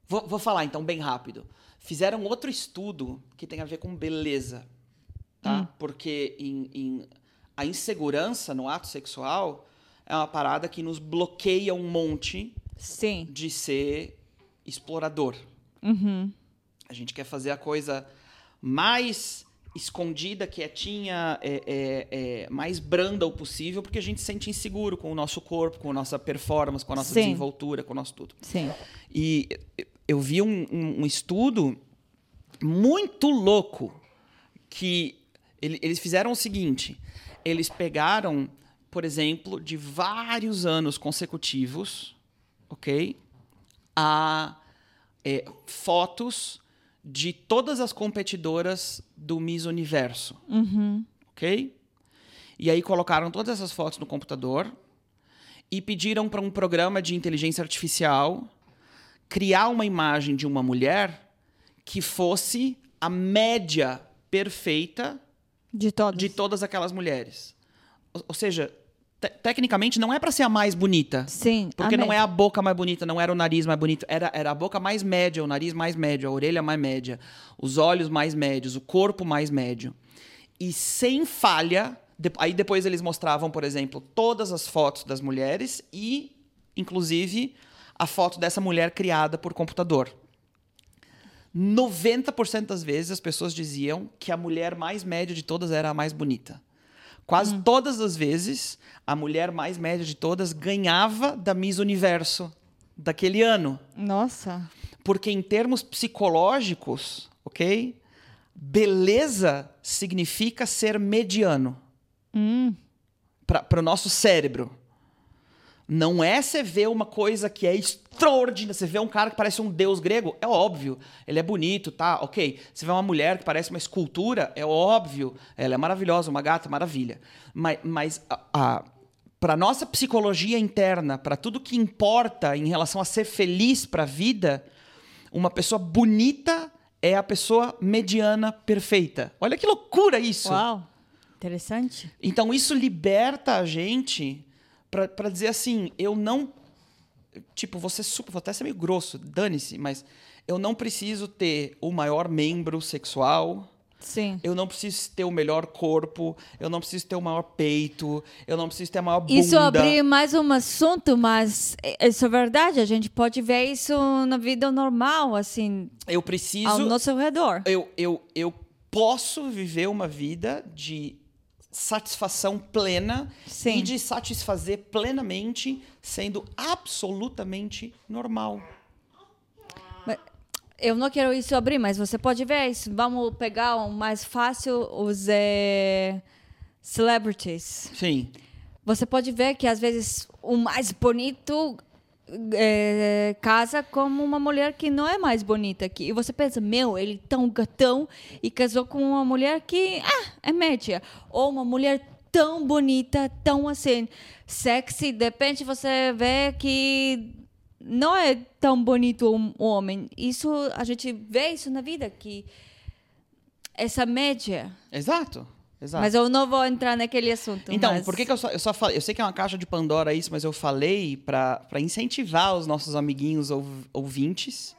Vou, vou falar então bem rápido. Fizeram outro estudo que tem a ver com beleza, tá? Porque em, em- a insegurança no ato sexual, é uma parada que nos bloqueia um monte Sim. de ser explorador. Uhum. A gente quer fazer a coisa mais escondida, quietinha, é, é, é, mais branda o possível, porque a gente se sente inseguro com o nosso corpo, com a nossa performance, com a nossa Sim. desenvoltura, com o nosso tudo. Sim. E eu vi um, um- um estudo muito louco que ele- eles fizeram o seguinte: eles pegaram, por exemplo, de vários anos consecutivos, ok, a é, fotos de todas as competidoras do Miss Universo, ok? E aí colocaram todas essas fotos no computador e pediram para um programa de inteligência artificial criar uma imagem de uma mulher que fosse a média perfeita De todos. de todas aquelas mulheres. Ou, ou seja, te- tecnicamente não é para ser a mais bonita. Sim. Porque não amém. é a boca mais bonita, não era o nariz mais bonito, era, era a boca mais média, o nariz mais médio, a orelha mais média, os olhos mais médios, o corpo mais médio. E sem falha, de- aí depois eles mostravam, por exemplo, todas as fotos das mulheres e, inclusive, a foto dessa mulher criada por computador. 90% das vezes as pessoas diziam que a mulher mais média de todas era a mais bonita. Quase todas as vezes, a mulher mais média de todas ganhava da Miss Universo daquele ano. Nossa. Porque em termos psicológicos, ok? Beleza significa ser mediano. Para o nosso cérebro. Não é você ver uma coisa que é extraordinária. Você vê um cara que parece um deus grego, é óbvio. Ele é bonito, tá? Ok. Você vê uma mulher que parece uma escultura, é óbvio. Ela é maravilhosa, uma gata, maravilha. Mas, mas a, a, para nossa psicologia interna, para tudo que importa em relação a ser feliz para a vida, uma pessoa bonita é a pessoa mediana perfeita. Olha que loucura isso. Uau. Interessante. Então isso liberta a gente pra pra dizer assim, eu não tipo, você super, vou até ser meio grosso, dane-se, mas eu não preciso ter o maior membro sexual, Sim. eu não preciso ter o melhor corpo, eu não preciso ter o maior peito, eu não preciso ter a maior bunda. Isso abrir mais um assunto, mas é- isso é verdade. A gente pode ver isso na vida normal, assim, Eu ao preciso nosso redor. eu, eu, eu posso viver uma vida de satisfação plena Sim. e de satisfazer plenamente sendo absolutamente normal. Eu não quero isso abrir, mas você pode ver isso. Vamos pegar o mais fácil, os eh, celebrities. Sim. Você pode ver que às vezes o mais bonito eh, casa com uma mulher que não é mais bonita aqui. E você pensa, meu, ele é tão gatão e casou com uma mulher que ah, é média. Ou uma mulher tão bonita, tão assim, sexy. De repente você vê que não é tão bonito um homem. Isso a gente vê isso na vida que essa média. Exato. Exato. Mas eu não vou entrar naquele assunto. Então, mas- por que, que eu só, eu só falei? Eu sei que é uma caixa de Pandora isso, mas eu falei para incentivar os nossos amiguinhos ouv- ouvintes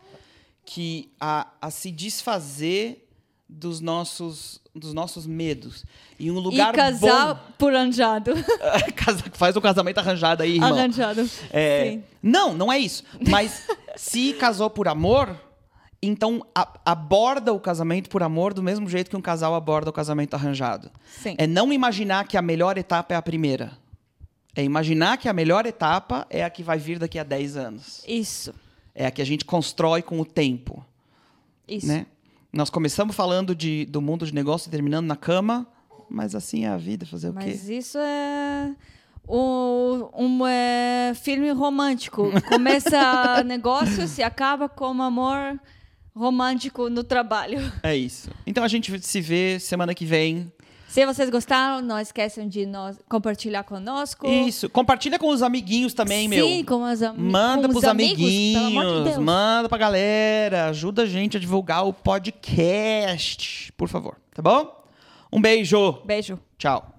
que a, a se desfazer dos nossos, dos nossos medos. E um lugar e casar bom. por arranjado. Faz um casamento arranjado aí, irmão. arranjado. É, Sim. não, não é isso. Mas se casou por amor, então a- aborda o casamento por amor do mesmo jeito que um casal aborda o casamento arranjado. Sim. É não imaginar que a melhor etapa é a primeira. É imaginar que a melhor etapa é a que vai vir daqui a 10 anos. Isso. É a que a gente constrói com o tempo. Isso. Né? Nós começamos falando de, do mundo de negócio e terminando na cama, mas assim é a vida, fazer o quê? Mas isso é um, um é, filme romântico. Começa negócios e acaba com amor romântico no trabalho. É isso. Então a gente se vê semana que vem. Se vocês gostaram, não esqueçam de nos, compartilhar conosco. Isso. Compartilha com os amiguinhos também, meu. Sim, com, as am Manda com pros os amigos, amiguinhos, amor de manda pra galera, ajuda a gente a divulgar o podcast, por favor, tá bom? Um beijo, Beijo. tchau.